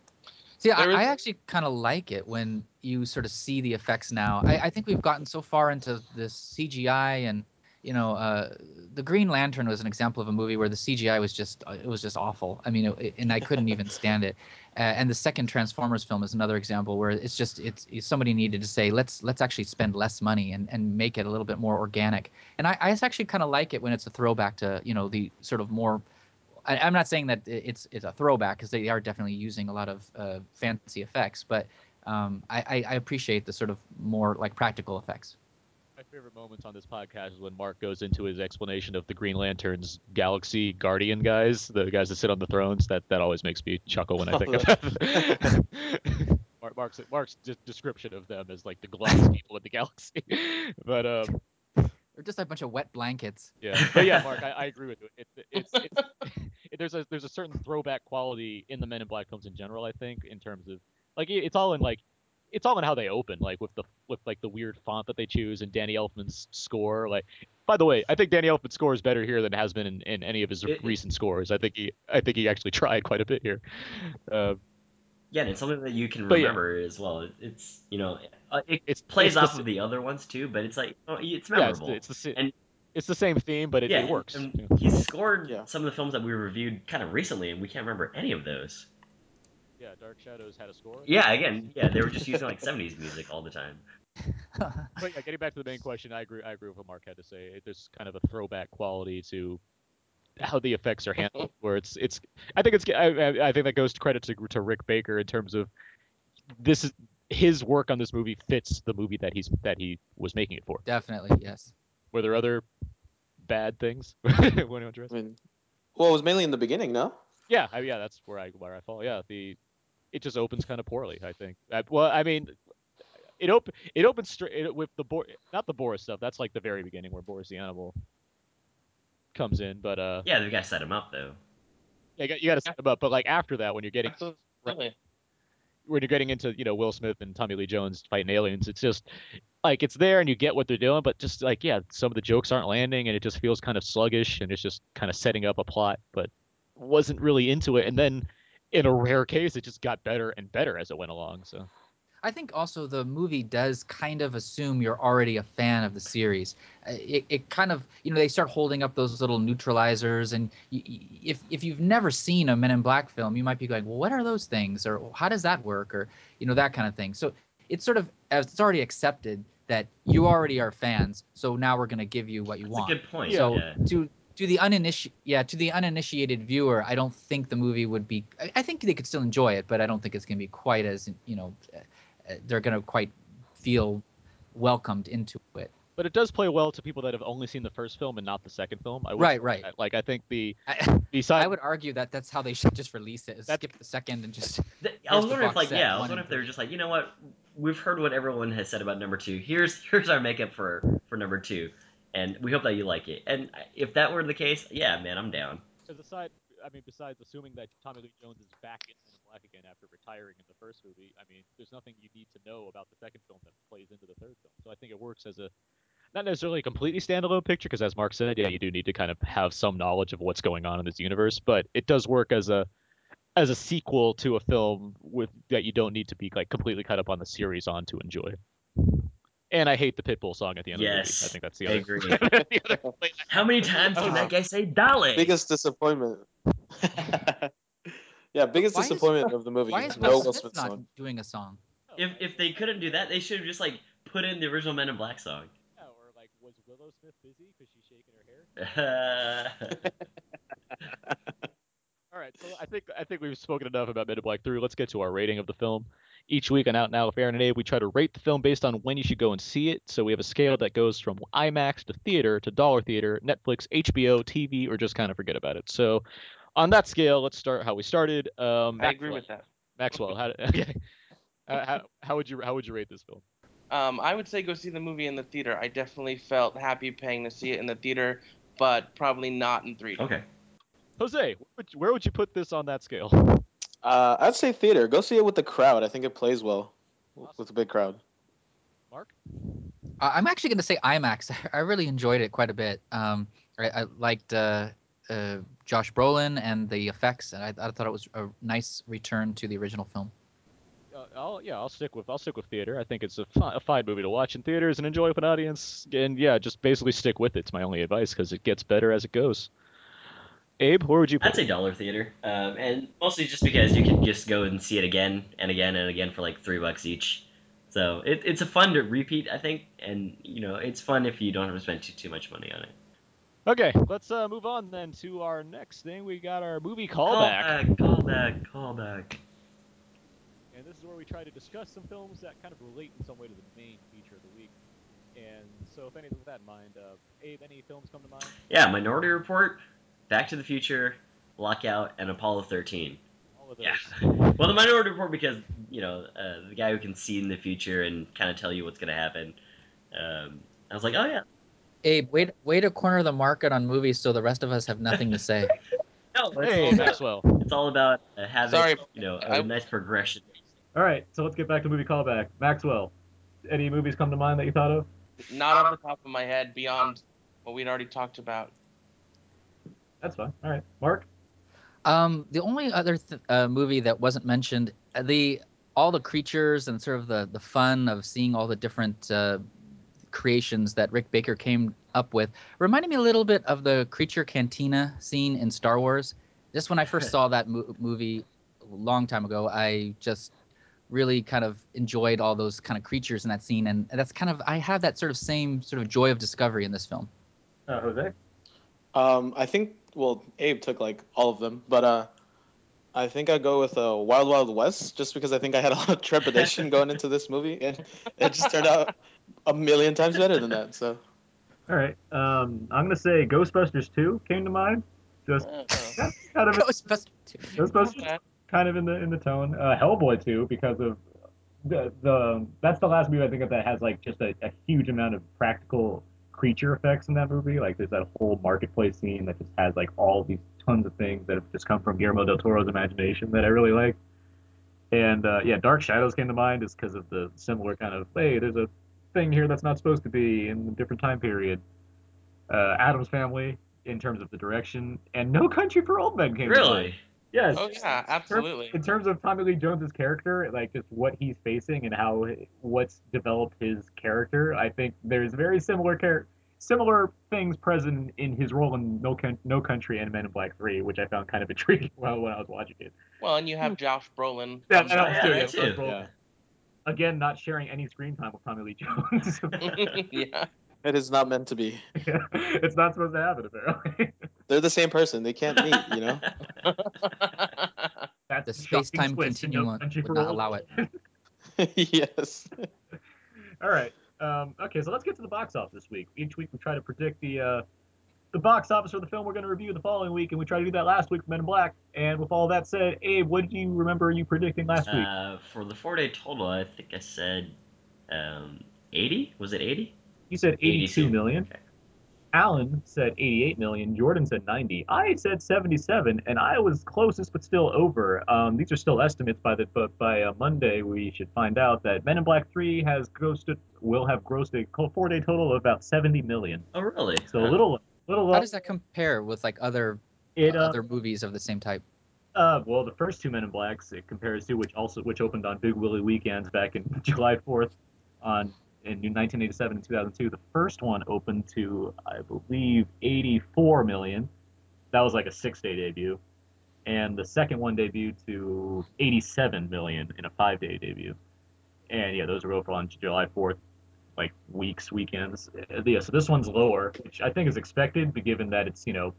See, I, I, actually kind of like it when you sort of see the effects now. I, I, think we've gotten so far into this CGI and you know, uh, the Green Lantern was an example of a movie where the CGI was just uh, it was just awful. I mean, it, and I couldn't even stand it. Uh, and the second Transformers film is another example where it's just it's, somebody needed to say let's let's actually spend less money and, and make it a little bit more organic. And I, I actually kind of like it when it's a throwback to you know the sort of more. I, am not saying that it's it's a throwback because they are definitely using a lot of uh, fancy effects, but um, I, I appreciate the sort of more like practical effects my favorite moments on this podcast is when Mark goes into his explanation of the Green Lantern's Galaxy Guardian guys, the guys that sit on the thrones. That that always makes me chuckle when I think of that. Mark, Mark's Mark's description of them as like the glass people of the galaxy. but um, they're just a bunch of wet blankets. Yeah, but yeah, Mark, I, I agree with you. It, it's, it's it, there's a there's a certain throwback quality in the Men in Black films in general. I think in terms of like it's all in like it's all in how they open, like with the with like the weird font that they choose and Danny Elfman's score. Like, by the way, I think Danny Elfman's score is better here than it has been in, in any of his recent scores. I think he I think he actually tried quite a bit here. Uh, Yeah, and it's something that you can But yeah. remember as well. It- It's you know, uh, it It's- plays it's off s- of the other ones too, but it's like oh, it's yeah, it's, memorable. the- it's the and it's the same theme, but it, yeah, it works. And he's scored some of the films that we reviewed kind of recently, and we can't remember any of those. Yeah, Dark Shadows had a score. Yeah, again, yeah, they were just using like '70s music all the time. But yeah, getting back to the main question, I agree. I agree with what Mark had to say. It- There's kind of a throwback quality to how the effects are handled, where it's it's. I think it's. I, I I think that goes to credit to to Rick Baker in terms of this is his work on this movie fits the movie that he's that he was making it for. Definitely, yes. Were there other bad things? What do you address? I mean, well, it was mainly in the beginning, no? Yeah, I, yeah, that's where I where I fall. Yeah, the it just opens kind of poorly. I think. I, well, I mean, it op it opens straight with the Bor not the Boris stuff. That's like the very beginning where Boris the animal comes in. But uh, Yeah, the guy set him up though. yeah, you got, you got to set him up. But like after that, when you're getting Absolutely. when you're getting into you know Will Smith and Tommy Lee Jones fighting aliens, it's just like it's there and you get what they're doing, but just like yeah, some of the jokes aren't landing and it just feels kind of sluggish and it's just kind of setting up a plot, but wasn't really into it. And then in a rare case, it just got better and better as it went along. So I think also the movie does kind of assume you're already a fan of the series. Uh, It, it kind of, you know, they start holding up those little neutralizers, and y y if if you've never seen a Men in Black film, you might be going, well, what are those things, or how does that work, or you know, that kind of thing. So it's sort of it's already accepted that you already are fans. So now we're going to give you what you That's a want. good point, So yeah. to to the uninitiated, yeah, to the uninitiated viewer, I don't think the movie would be. I, I think they could still enjoy it, but I don't think it's going to be quite as you know, uh, uh, they're going to quite feel welcomed into it. but it does play well to people that have only seen the first film and not the second film. I would Right, say. right. Like I think the I, besides I would argue that that's how they should just release it. Skip the second and just. I here's was wondering if like set, yeah, I was wondering if they're just like you know what, we've heard what everyone has said about number two. Here's here's our makeup for for number two, and we hope that you like it. And if that were the case, yeah, man, I'm down. Because aside, I mean, besides assuming that Tommy Lee Jones is back in Black again after retiring in the first movie, I mean, there's nothing you need to know about the second film that plays into the third film. So I think it works as a not necessarily a completely standalone picture, because as Mark said, yeah, you do need to kind of have some knowledge of what's going on in this universe, but it does work as a as a sequel to a film with that you don't need to be like completely caught up on the series on to enjoy. And I hate the Pitbull song at the end of the movie. Yes, I think that's the I other. agree. the other. How many times can that uh-huh. guy say "Dolly"? Biggest disappointment. yeah, biggest Why is- disappointment of the movie. Why is no Will Will Smith Smith not song. doing a song? If if they couldn't do that, they should have just like put in the original Men in Black song. Yeah, or like, was Willow Smith busy because she's shaking her hair? All right, so I think I think we've spoken enough about Men in Black 3. Let's get to our rating of the film. Each week on Out Now with Aaron and Abe, we try to rate the film based on when you should go and see it. So we have a scale that goes from IMAX to theater to dollar theater, Netflix, HBO, TV, or just kind of forget about it. So on that scale, let's start how we started. Um, I agree Maxwell- with that. Maxwell, how, okay. Uh, how, how would you how would you rate this film? Um, I would say go see the movie in the theater. I definitely felt happy paying to see it in the theater, but probably not in 3D. Okay. Jose, where would you, where would you put this on that scale? Uh, I'd say theater. Go see it with the crowd. I think it plays well with a big crowd. Mark? Uh, I'm actually going to say IMAX. I really enjoyed it quite a bit. Um, I, I liked uh, uh, Josh Brolin and the effects, and I, I thought it was a nice return to the original film. Uh, I'll yeah, I'll stick with I'll stick with theater. I think it's a, fi- a fine movie to watch in theaters and enjoy with an audience. And yeah, just basically stick with it. It's my only advice because it gets better as it goes. Abe, where would you put I'd say dollar theater, um, and mostly just because you can just go and see it again and again and again for like three bucks each. So it, it's a fun to repeat, I think, and you know it's fun if you don't have to spend too, too much money on it. Okay, let's uh, move on then to our next thing. We got our movie callback. Callback, callback, callback. And this is where we try to discuss some films that kind of relate in some way to the main feature of the week. And so, if anything with that in mind, uh, Abe, any films come to mind? Yeah, Minority Report, Back to the Future, Lockout, and Apollo 13. All of those. Yeah. Well, the Minority Report because you know uh, the guy who can see in the future and kind of tell you what's gonna happen. Um, I was like, oh yeah. Abe, way, way to corner the market on movies so the rest of us have nothing to say. No, it's Hey, all about, Maxwell. it's all about uh, having Sorry, you know a I- nice progression. All right, so let's get back to movie callback. Maxwell, any movies come to mind that you thought of? Not off the top of my head, beyond what we'd already talked about. That's fine. All right, Mark. Um, the only other th- uh, movie that wasn't mentioned, uh, the all the creatures and sort of the the fun of seeing all the different uh, creations that Rick Baker came up with reminded me a little bit of the creature cantina scene in Star Wars. Just when I first saw that mo- movie a long time ago, I just really kind of enjoyed all those kind of creatures in that scene, and that's kind of I have that sort of same sort of joy of discovery in this film. Uh, Jose. Um, I think well, Abe took like all of them, but uh, I think I'd go with uh, Wild Wild West just because I think I had a lot of trepidation going into this movie, and it just turned out a million times better than that. So All right, um, I'm gonna say Ghostbusters 2 came to mind. Just yeah, kind of Ghostbusters 2. Ghostbusters, kind of in the in the tone. Uh, Hellboy 2 because of the the that's the last movie I think of that has like just a, a huge amount of practical creature effects in that movie. Like there's that whole marketplace scene that just has like all these tons of things that have just come from Guillermo del Toro's imagination that I really like. And uh, yeah, Dark Shadows came to mind just because of the similar kind of hey, there's a thing here that's not supposed to be in a different time period. Uh, Addams Family in terms of the direction, and No Country for Old Men came. Really? Yes. Oh yeah, absolutely. In terms of Tommy Lee Jones's character, like just what he's facing and how what's developed his character, I think there's very similar char- similar things present in his role in No, Coun- no Country and Men in Black Three, which I found kind of intriguing while when I was watching it. Well, and you have Josh Brolin. Yeah, from that helps too. Star Yeah, Wars. Josh Again, not sharing any screen time with Tommy Lee Jones. yeah. It is not meant to be. it's not supposed to happen apparently. They're the same person. They can't meet. You know. That's The a shocking space-time twist in No continuum Country would not Old allow it. yes. All right. Um, okay, so let's get to the box office this week. Each week we try to predict the uh, the box office for the film we're going to review the following week, and we tried to do that last week for Men in Black. And with all that said, Abe, what did you remember you predicting last week? Uh, for the four day total, I think I said um, 80. Was it 80? You said 82 82. million. Alan said 88 million. Jordan said 90. I said 77, and I was closest, but still over. Um, these are still estimates by the but by uh, Monday we should find out that Men in Black 3 has grossed will have grossed a four day total of about 70 million. Oh, really? So a little little. How does that compare with like other It, uh, other movies of the same type? Uh, well, the first two Men in Blacks it compares to which also which opened on Big Willie weekends back in July 4th on in 1987 and 2002. The first one opened to I believe 84 million. That was like a six-day debut, and the second one debuted to 87 million in a five-day debut. And yeah, those were over on July 4th, like weeks, weekends. Uh, Yeah, so this one's lower, which I think is expected, but given that it's you know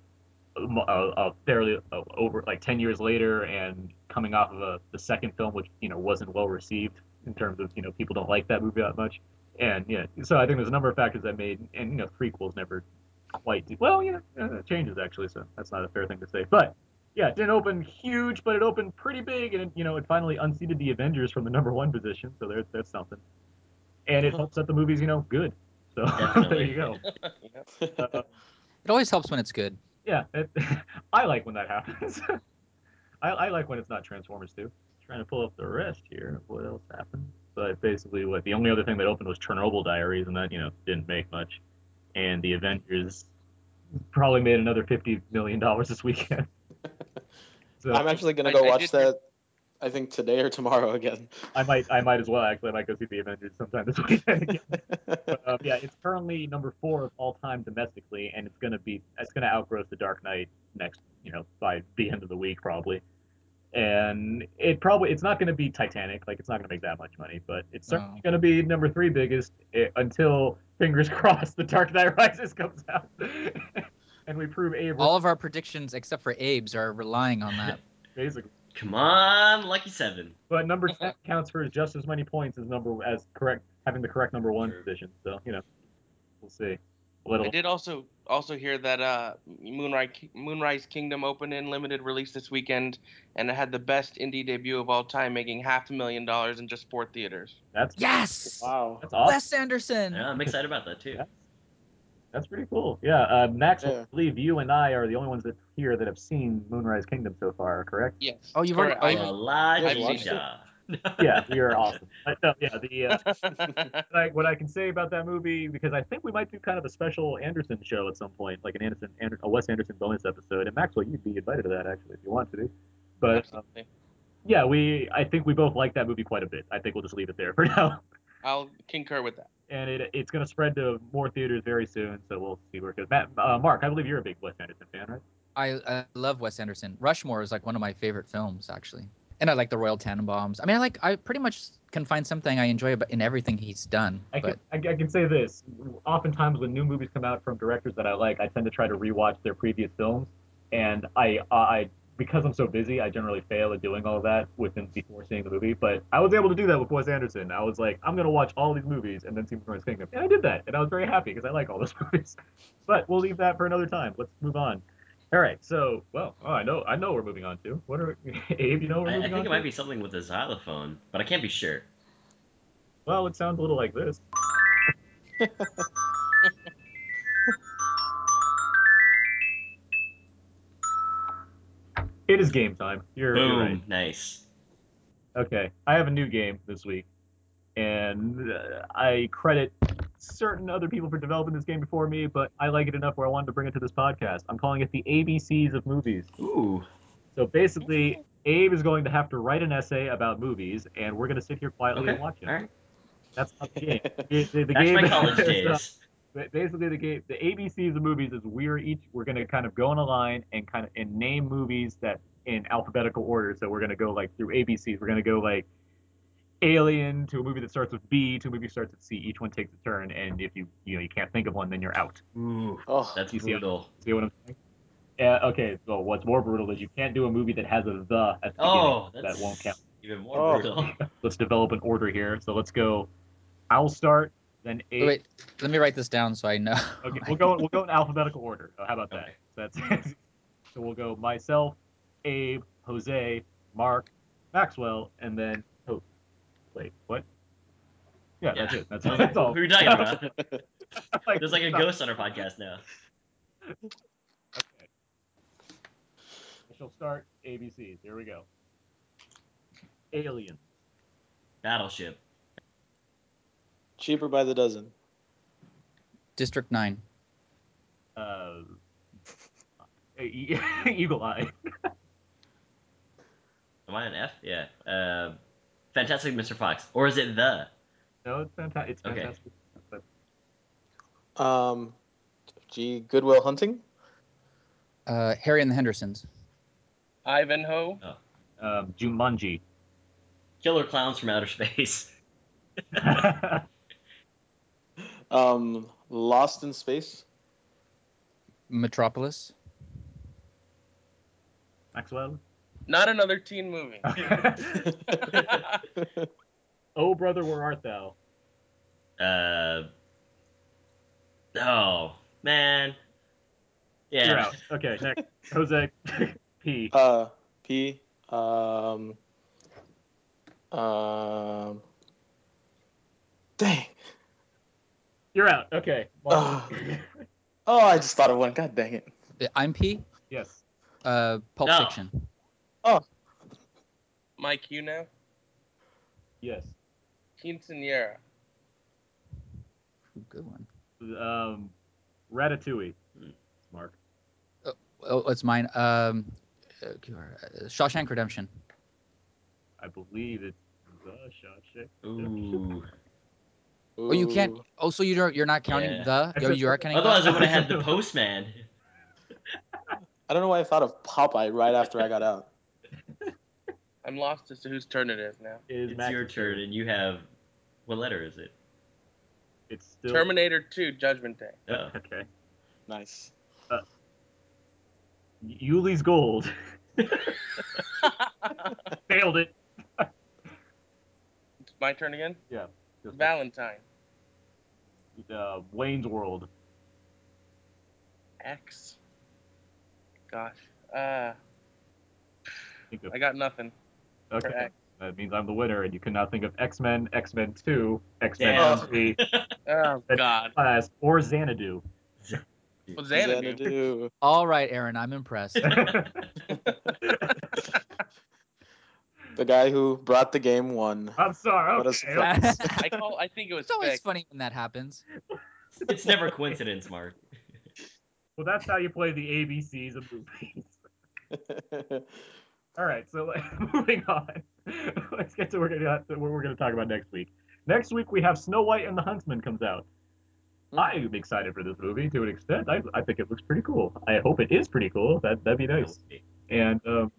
uh, uh, fairly uh, over like 10 years later and coming off of a, the second film which you know wasn't well received in terms of you know people don't like that movie that much and yeah so i think there's a number of factors that made and you know prequels never quite do, well yeah uh, it changes actually so that's not a fair thing to say but yeah it didn't open huge but it opened pretty big and it, you know it finally unseated the avengers from the number one position so there, that's something and it helps that the movie's you know good so there you go uh, It always helps when it's good. yeah, it, I like when that happens. I, I like when it's not Transformers 2. Trying to pull up the rest here. What else happened? But basically, what the only other thing that opened was Chernobyl Diaries, and that you know didn't make much. And the Avengers probably made another fifty million dollars this weekend. So I'm actually gonna go I watch did- that. I think today or tomorrow again. I might I might as well actually. I might go see the Avengers sometime this weekend again. but um, yeah, it's currently number four of all time domestically, and it's gonna be it's gonna outgross the Dark Knight next you know by the end of the week probably. And it probably it's not gonna be Titanic like it's not gonna make that much money, but it's certainly No. gonna be number three biggest eh, until fingers crossed the Dark Knight Rises comes out, and we prove Abe All of our predictions, except for Abe's, are relying on that. basically. Come on, Lucky Seven. But number ten counts for just as many points as number as correct having the correct number one position. So you know, we'll see. A little. I did also also hear that uh, Moonrise Moonrise Kingdom opened in limited release this weekend, and it had the best indie debut of all time, making half a million dollars in just four theaters. That's Yes, Wow. that's awesome. Wes Anderson. Yeah, I'm excited about that too. That's, that's pretty cool. Yeah, uh, Max, Yeah. I believe you and I are the only ones that here that have seen Moonrise Kingdom so far, correct? Yes. Oh, you've already- correct. oh, I- you- La Yes, di watched it. Da. yeah, you're awesome. Uh, yeah, the uh, what I, what I can say about that movie because I think we might do kind of a special Anderson show at some point, like an Anderson, Ander, a Wes Anderson bonus episode. And Maxwell, you'd be invited to that actually if you want to. But um, yeah, we I think we both like that movie quite a bit. I think we'll just leave it there for now. I'll concur with that. And it, it's going to spread to more theaters very soon, so we'll see where it goes. Matt, uh, Mark, I believe you're a big Wes Anderson fan, right? I, I love Wes Anderson. Rushmore is like one of my favorite films, actually. And I like the Royal Tenenbaums. I mean, I like I pretty much can find something I enjoy about in everything he's done. I but can, I, I can say this. Oftentimes, when new movies come out from directors that I like, I tend to try to rewatch their previous films, and I, I because I'm so busy, I generally fail at doing all of that within before seeing the movie. But I was able to do that with Wes Anderson. I was like, I'm gonna watch all these movies and then see Moonrise Kingdom, and I did that, and I was very happy because I like all those movies. But we'll leave that for another time. Let's move on. All right, so well, oh, I know, I know we're moving on to. What are Abe? You know we're I, I think on it to? might be something with a xylophone, but I can't be sure. Well, it sounds a little like this. It is game time. You're, you're Boom. right. Nice. Okay, I have a new game this week, and uh, I credit certain other people for developing this game before me, but I like it enough where I wanted to bring it to this podcast. I'm calling it the ABCs of movies. Ooh. So basically, Abe is going to have to write an essay about movies, and we're going to sit here quietly Okay. and watch it. Right. That's not the game. The, the- the That's game my college uh, days. ba- basically, the game, the ABCs of movies is we're each we're going to kind of go in a line and kind of and name movies that in alphabetical order. So we're going to go like through ABCs. We're going to go like Alien to a movie that starts with B to a movie that starts with C. Each one takes a turn, and if you you know you can't think of one, then you're out. Ooh. Oh, That's You see what- brutal. See what I'm saying? Yeah. Okay. So what's more brutal is you can't do a movie that has a the at the beginning. Oh, that's that won't count. even more Oh. brutal. Let's develop an order here. So let's go. I'll start. Then Abe. wait, let me write this down so I know. Okay, we'll go. We'll go in alphabetical order. Oh, how about that? Okay. That's so we'll go myself, Abe, Jose, Mark, Maxwell, and then oh, wait, what? Yeah, that's it. That's, that's all. Who are you talking about? Like, There's like a ghost on our podcast now. Okay. I shall start ABCs. Here we go. Alien. Battleship. Cheaper by the dozen. District Nine. Uh, E- Eagle Eye. Am I an F? Yeah. Uh, Fantastic Mr. Fox. Or is it the? No, it's fantastic. It's Okay. fantastic. Um, G. Goodwill Hunting. Uh, Harry and the Hendersons. Ivanhoe. um, Jumanji. Killer Clowns from Outer Space. Um, Lost in Space. Metropolis. Maxwell. Not another teen movie. oh brother, where art thou? Uh. Oh man. Yeah. You're out. Okay, next. Jose. P. Uh, P. Um. Um. Dang. You're out. Okay. Mark. Oh, I just thought of one. God dang it. Uh, I'm P. yes. Uh, Pulp No. Fiction. My you now. Yes. Quinceanera. Ooh, Good one. Um, Ratatouille. Hmm. Mark. Oh, it's mine. Um, uh, Shawshank Redemption. I believe it's the Shawshank. Ooh. Oh, you can't. Oh, so you're you're not counting Yeah. the. Oh, you are counting. Otherwise, the? I would have had the Postman. I don't know why I thought of Popeye right after I got out. I'm lost as to whose turn it is now. Is It's Max's your turn, and you have. What letter is it? It's still. Terminator 2, Judgment Day. Oh. Okay. Nice. Ulee's Gold. Failed it. It's my turn again. Yeah. Just Valentine. uh, Wayne's World. X. Gosh. Uh, Think of, I got nothing. okay. That means I'm the winner, and you cannot think of X Men, X Men Two, X Men Damn. Three, Oh God. Class, or Xanadu. Well, Xanadu. Xanadu. All right, Aaron. I'm impressed. The guy who brought the game won. I'm sorry. Okay. I call. I think it was It's always Vic. funny when that happens. It's never coincidence, Mark. Well, that's how you play the ABCs of movies. All right, so moving on. Let's get to what we're we're gonna talk about next week. Next week we have Snow White and the Huntsman comes out. I'm excited for this movie to an extent. I, I think it looks pretty cool. I hope it is pretty cool. That that'd be nice. And um,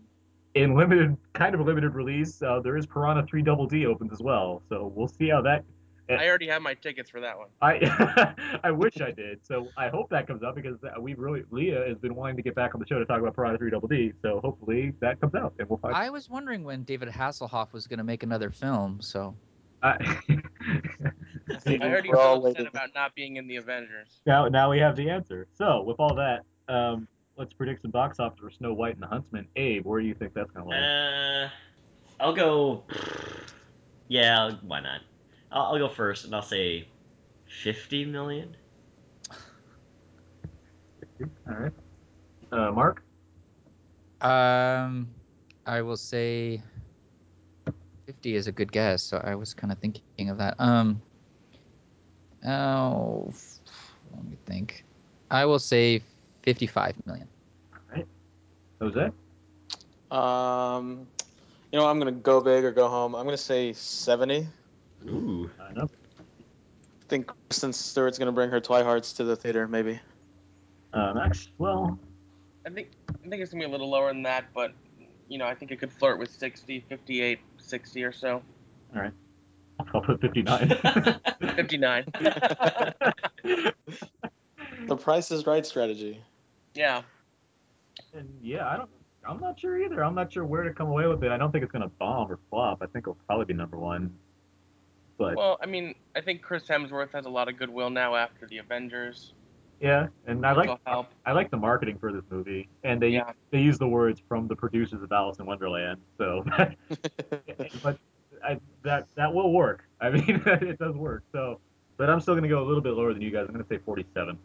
in limited, kind of a limited release, uh, there is Piranha 3 Double D opens as well. So we'll see how that. I already have my tickets for that one. I I wish I did. So I hope that comes up because we really Leah has been wanting to get back on the show to talk about Piranha 3 Double D. So hopefully that comes out and we'll find. I was wondering when David Hasselhoff was going to make another film. So I, I already We're all upset about not being in the Avengers. now now we have the answer. So with all that, um, let's predict some box office for Snow White and the Huntsman. Abe, where do you think that's gonna land? Uh, I'll go. Yeah, why not? I'll, I'll go first, and I'll say fifty million. All right. Uh, Mark. um, I will say 50 is a good guess. So I was kind of thinking of that. Um, oh, let me think. I will say 55 million. Jose. Um, you know, I'm gonna go big or go home. I'm gonna say 70. Ooh. I know. I think Kristen Stewart's gonna bring her Twihards to the theater, maybe. Uh, Max. Well, I think I think it's gonna be a little lower than that, but you know, I think it could flirt with 60, 58, 60 or so. all right. I'll put 59. 59. The Price is Right strategy. yeah. And yeah, I don't. I'm not sure either. I'm not sure where to come away with it. I don't think it's gonna bomb or flop. I think it'll probably be number one. But Well, I mean, I think Chris Hemsworth has a lot of goodwill now after the Avengers. yeah, and I like help. I like the marketing for this movie, and they Yeah. they use the words from the producers of Alice in Wonderland. So, but I, that that will work. I mean, it does work. So, but I'm still gonna go a little bit lower than you guys. I'm gonna say 47,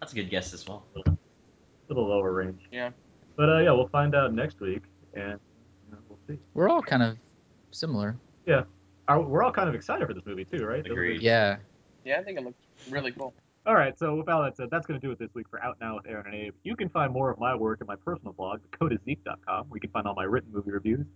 That's a good guess as well. a little lower range. Yeah. But uh, yeah, we'll find out next week, and you know, we'll see. We're all kind of similar. Yeah, Are, we're all kind of excited for this movie too, right? Agreed. Yeah. Yeah, I think it looks really cool. All right, so with all that said, that's going to do it this week for Out Now with Aaron and Abe. You can find more of my work at my personal blog, thecodeiszeek.com, where you can find all my written movie reviews,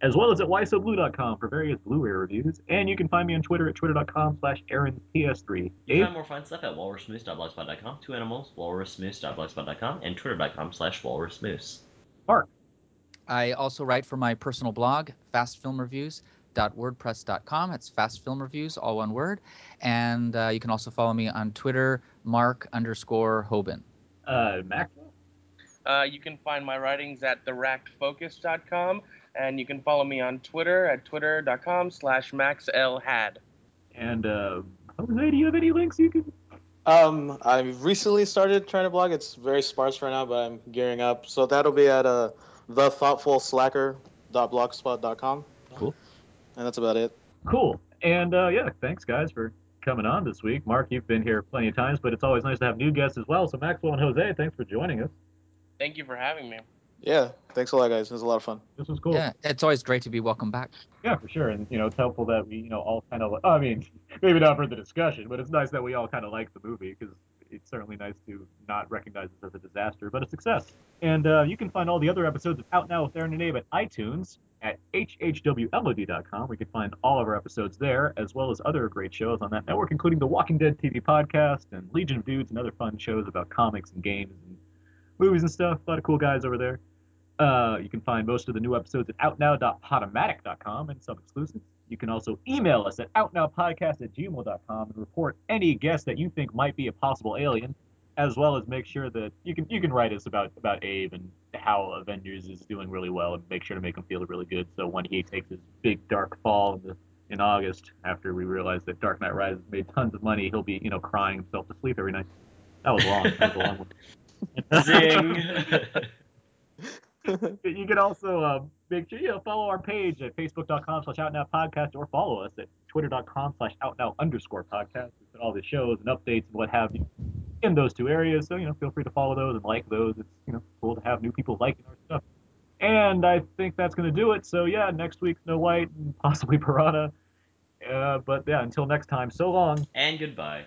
as well as at whysoblu.com for various Blu-ray reviews. And you can find me on Twitter at twitter.com slash AaronPS3. You can find more fun stuff at walrusmoose.blogspot.com, two animals, walrusmoose.blogspot.com, and twitter.com slash walrusmoose. Mark. I also write for my personal blog, fastfilmreviews.wordpress.com. It's Fast Film Reviews, all one word. And uh, you can also follow me on Twitter, Mark underscore Hobin. Uh, Maxwell? Uh, you can find my writings at therackedfocus.com, and you can follow me on Twitter at twitter.com slash maxlhad. And uh, Jose, do you have any links you can? Um, I've recently started trying to blog. It's very sparse right now, but I'm gearing up. So that'll be at uh, thethoughtfulslacker.blogspot.com. Cool. And that's about it. Cool. And uh, yeah, thanks guys for coming on this week. Mark, you've been here plenty of times, but it's always nice to have new guests as well. So Maxwell and Jose, thanks for joining us. Thank you for having me. Yeah, thanks a lot, guys. It was a lot of fun. This was cool. Yeah, it's always great to be welcome back. Yeah, for sure. And you know, it's helpful that we, you know, all kind of. I mean, maybe not for the discussion, but it's nice that we all kind of like the movie because it's certainly nice to not recognize this as a disaster, but a success. And uh, you can find all the other episodes of Out Now with Aaron and Abe at iTunes at hhwlod.com. We can find all of our episodes there, as well as other great shows on that network, including the Walking Dead TV podcast and Legion of Dudes and other fun shows about comics and games and movies and stuff. A lot of cool guys over there. Uh, you can find most of the new episodes at outnow.podomatic.com and some exclusives. You can also email us at outnowpodcast at gmail.com and report any guest that you think might be a possible alien, as well as make sure that you can you can write us about about Abe and how Avengers is doing really well and make sure to make him feel really good. So when he takes his big dark fall in, the, in August, after we realize that Dark Knight Rises made tons of money, he'll be you know crying himself to sleep every night. That was long. That was a long one. Zing. you can also uh, make sure you know, follow our page at facebook.com slash outnow podcast or follow us at twitter.com slash outnow underscore podcast. All the shows and updates and what have you in those two areas. So, you know, feel free to follow those and like those. It's, you know, cool to have new people liking our stuff. And I think that's going to do it. So yeah, next week Snow White and possibly Piranha. Uh, but yeah, until next time, so long. And goodbye.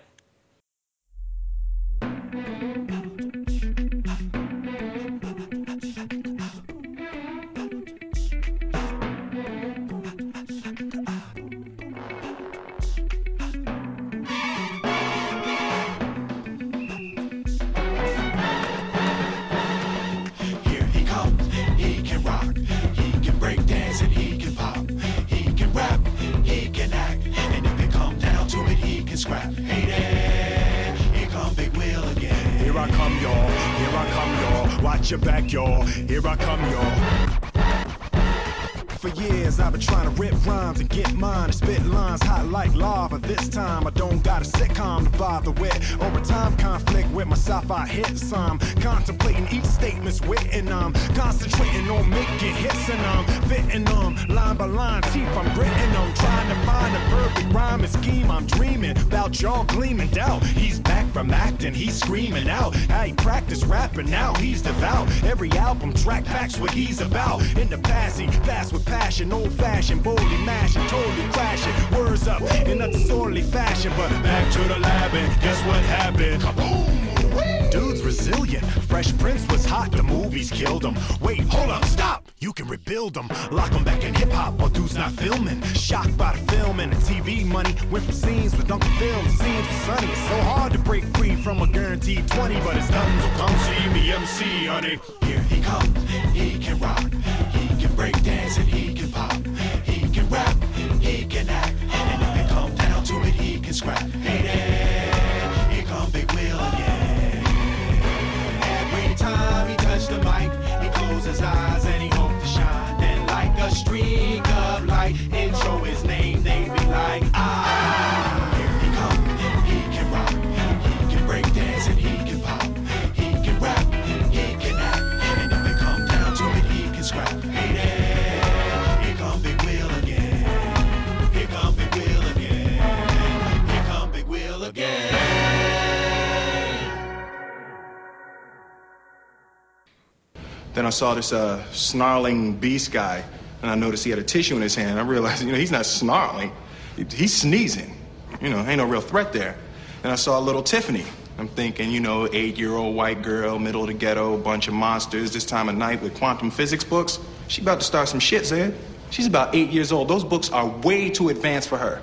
Watch your back, y'all. Here I come, y'all. For years I've been trying to rip rhymes and get mine and spit lines hot like lava. This time I don't got a sitcom to bother with. Over time conflict with my sci-fi hits. I'm contemplating each statement's wit and I'm um, concentrating on making hits and I'm fitting them line by line. Teeth I'm gritting them, trying to find the perfect rhyme and scheme. I'm dreaming about y'all gleaming doubt. He's back from acting, he's screaming out. I practice rapping now, he's devout. Every album track backs what he's about. In the past, he fast with passion, old fashioned, boldly mashing, totally crashing. Words up in a disorderly fashion, but back to the lab and guess what happened? Kaboom! Dude's resilient. Fresh Prince was hot, the movies killed him. Wait, hold up, stop! You can rebuild them. Lock them back in hip hop while dude's not filming. Shocked by the film and the TV money. Went from scenes with Uncle Phil to scenes with Sonny. It's so hard to break free from a guaranteed 20, but it's done, so come see me MC, honey. Here he comes, he can rock, he can break dance and he can pop, Then I saw this uh, snarling beast guy, and I noticed he had a tissue in his hand. I realized, you know, he's not snarling, he's sneezing. You know, ain't no real threat there. And I saw a little Tiffany. I'm thinking, you know, eight year old white girl, middle of the ghetto, bunch of monsters, this time of night with quantum physics books. She about to start some shit, Zed. She's about eight years old. Those books are way too advanced for her.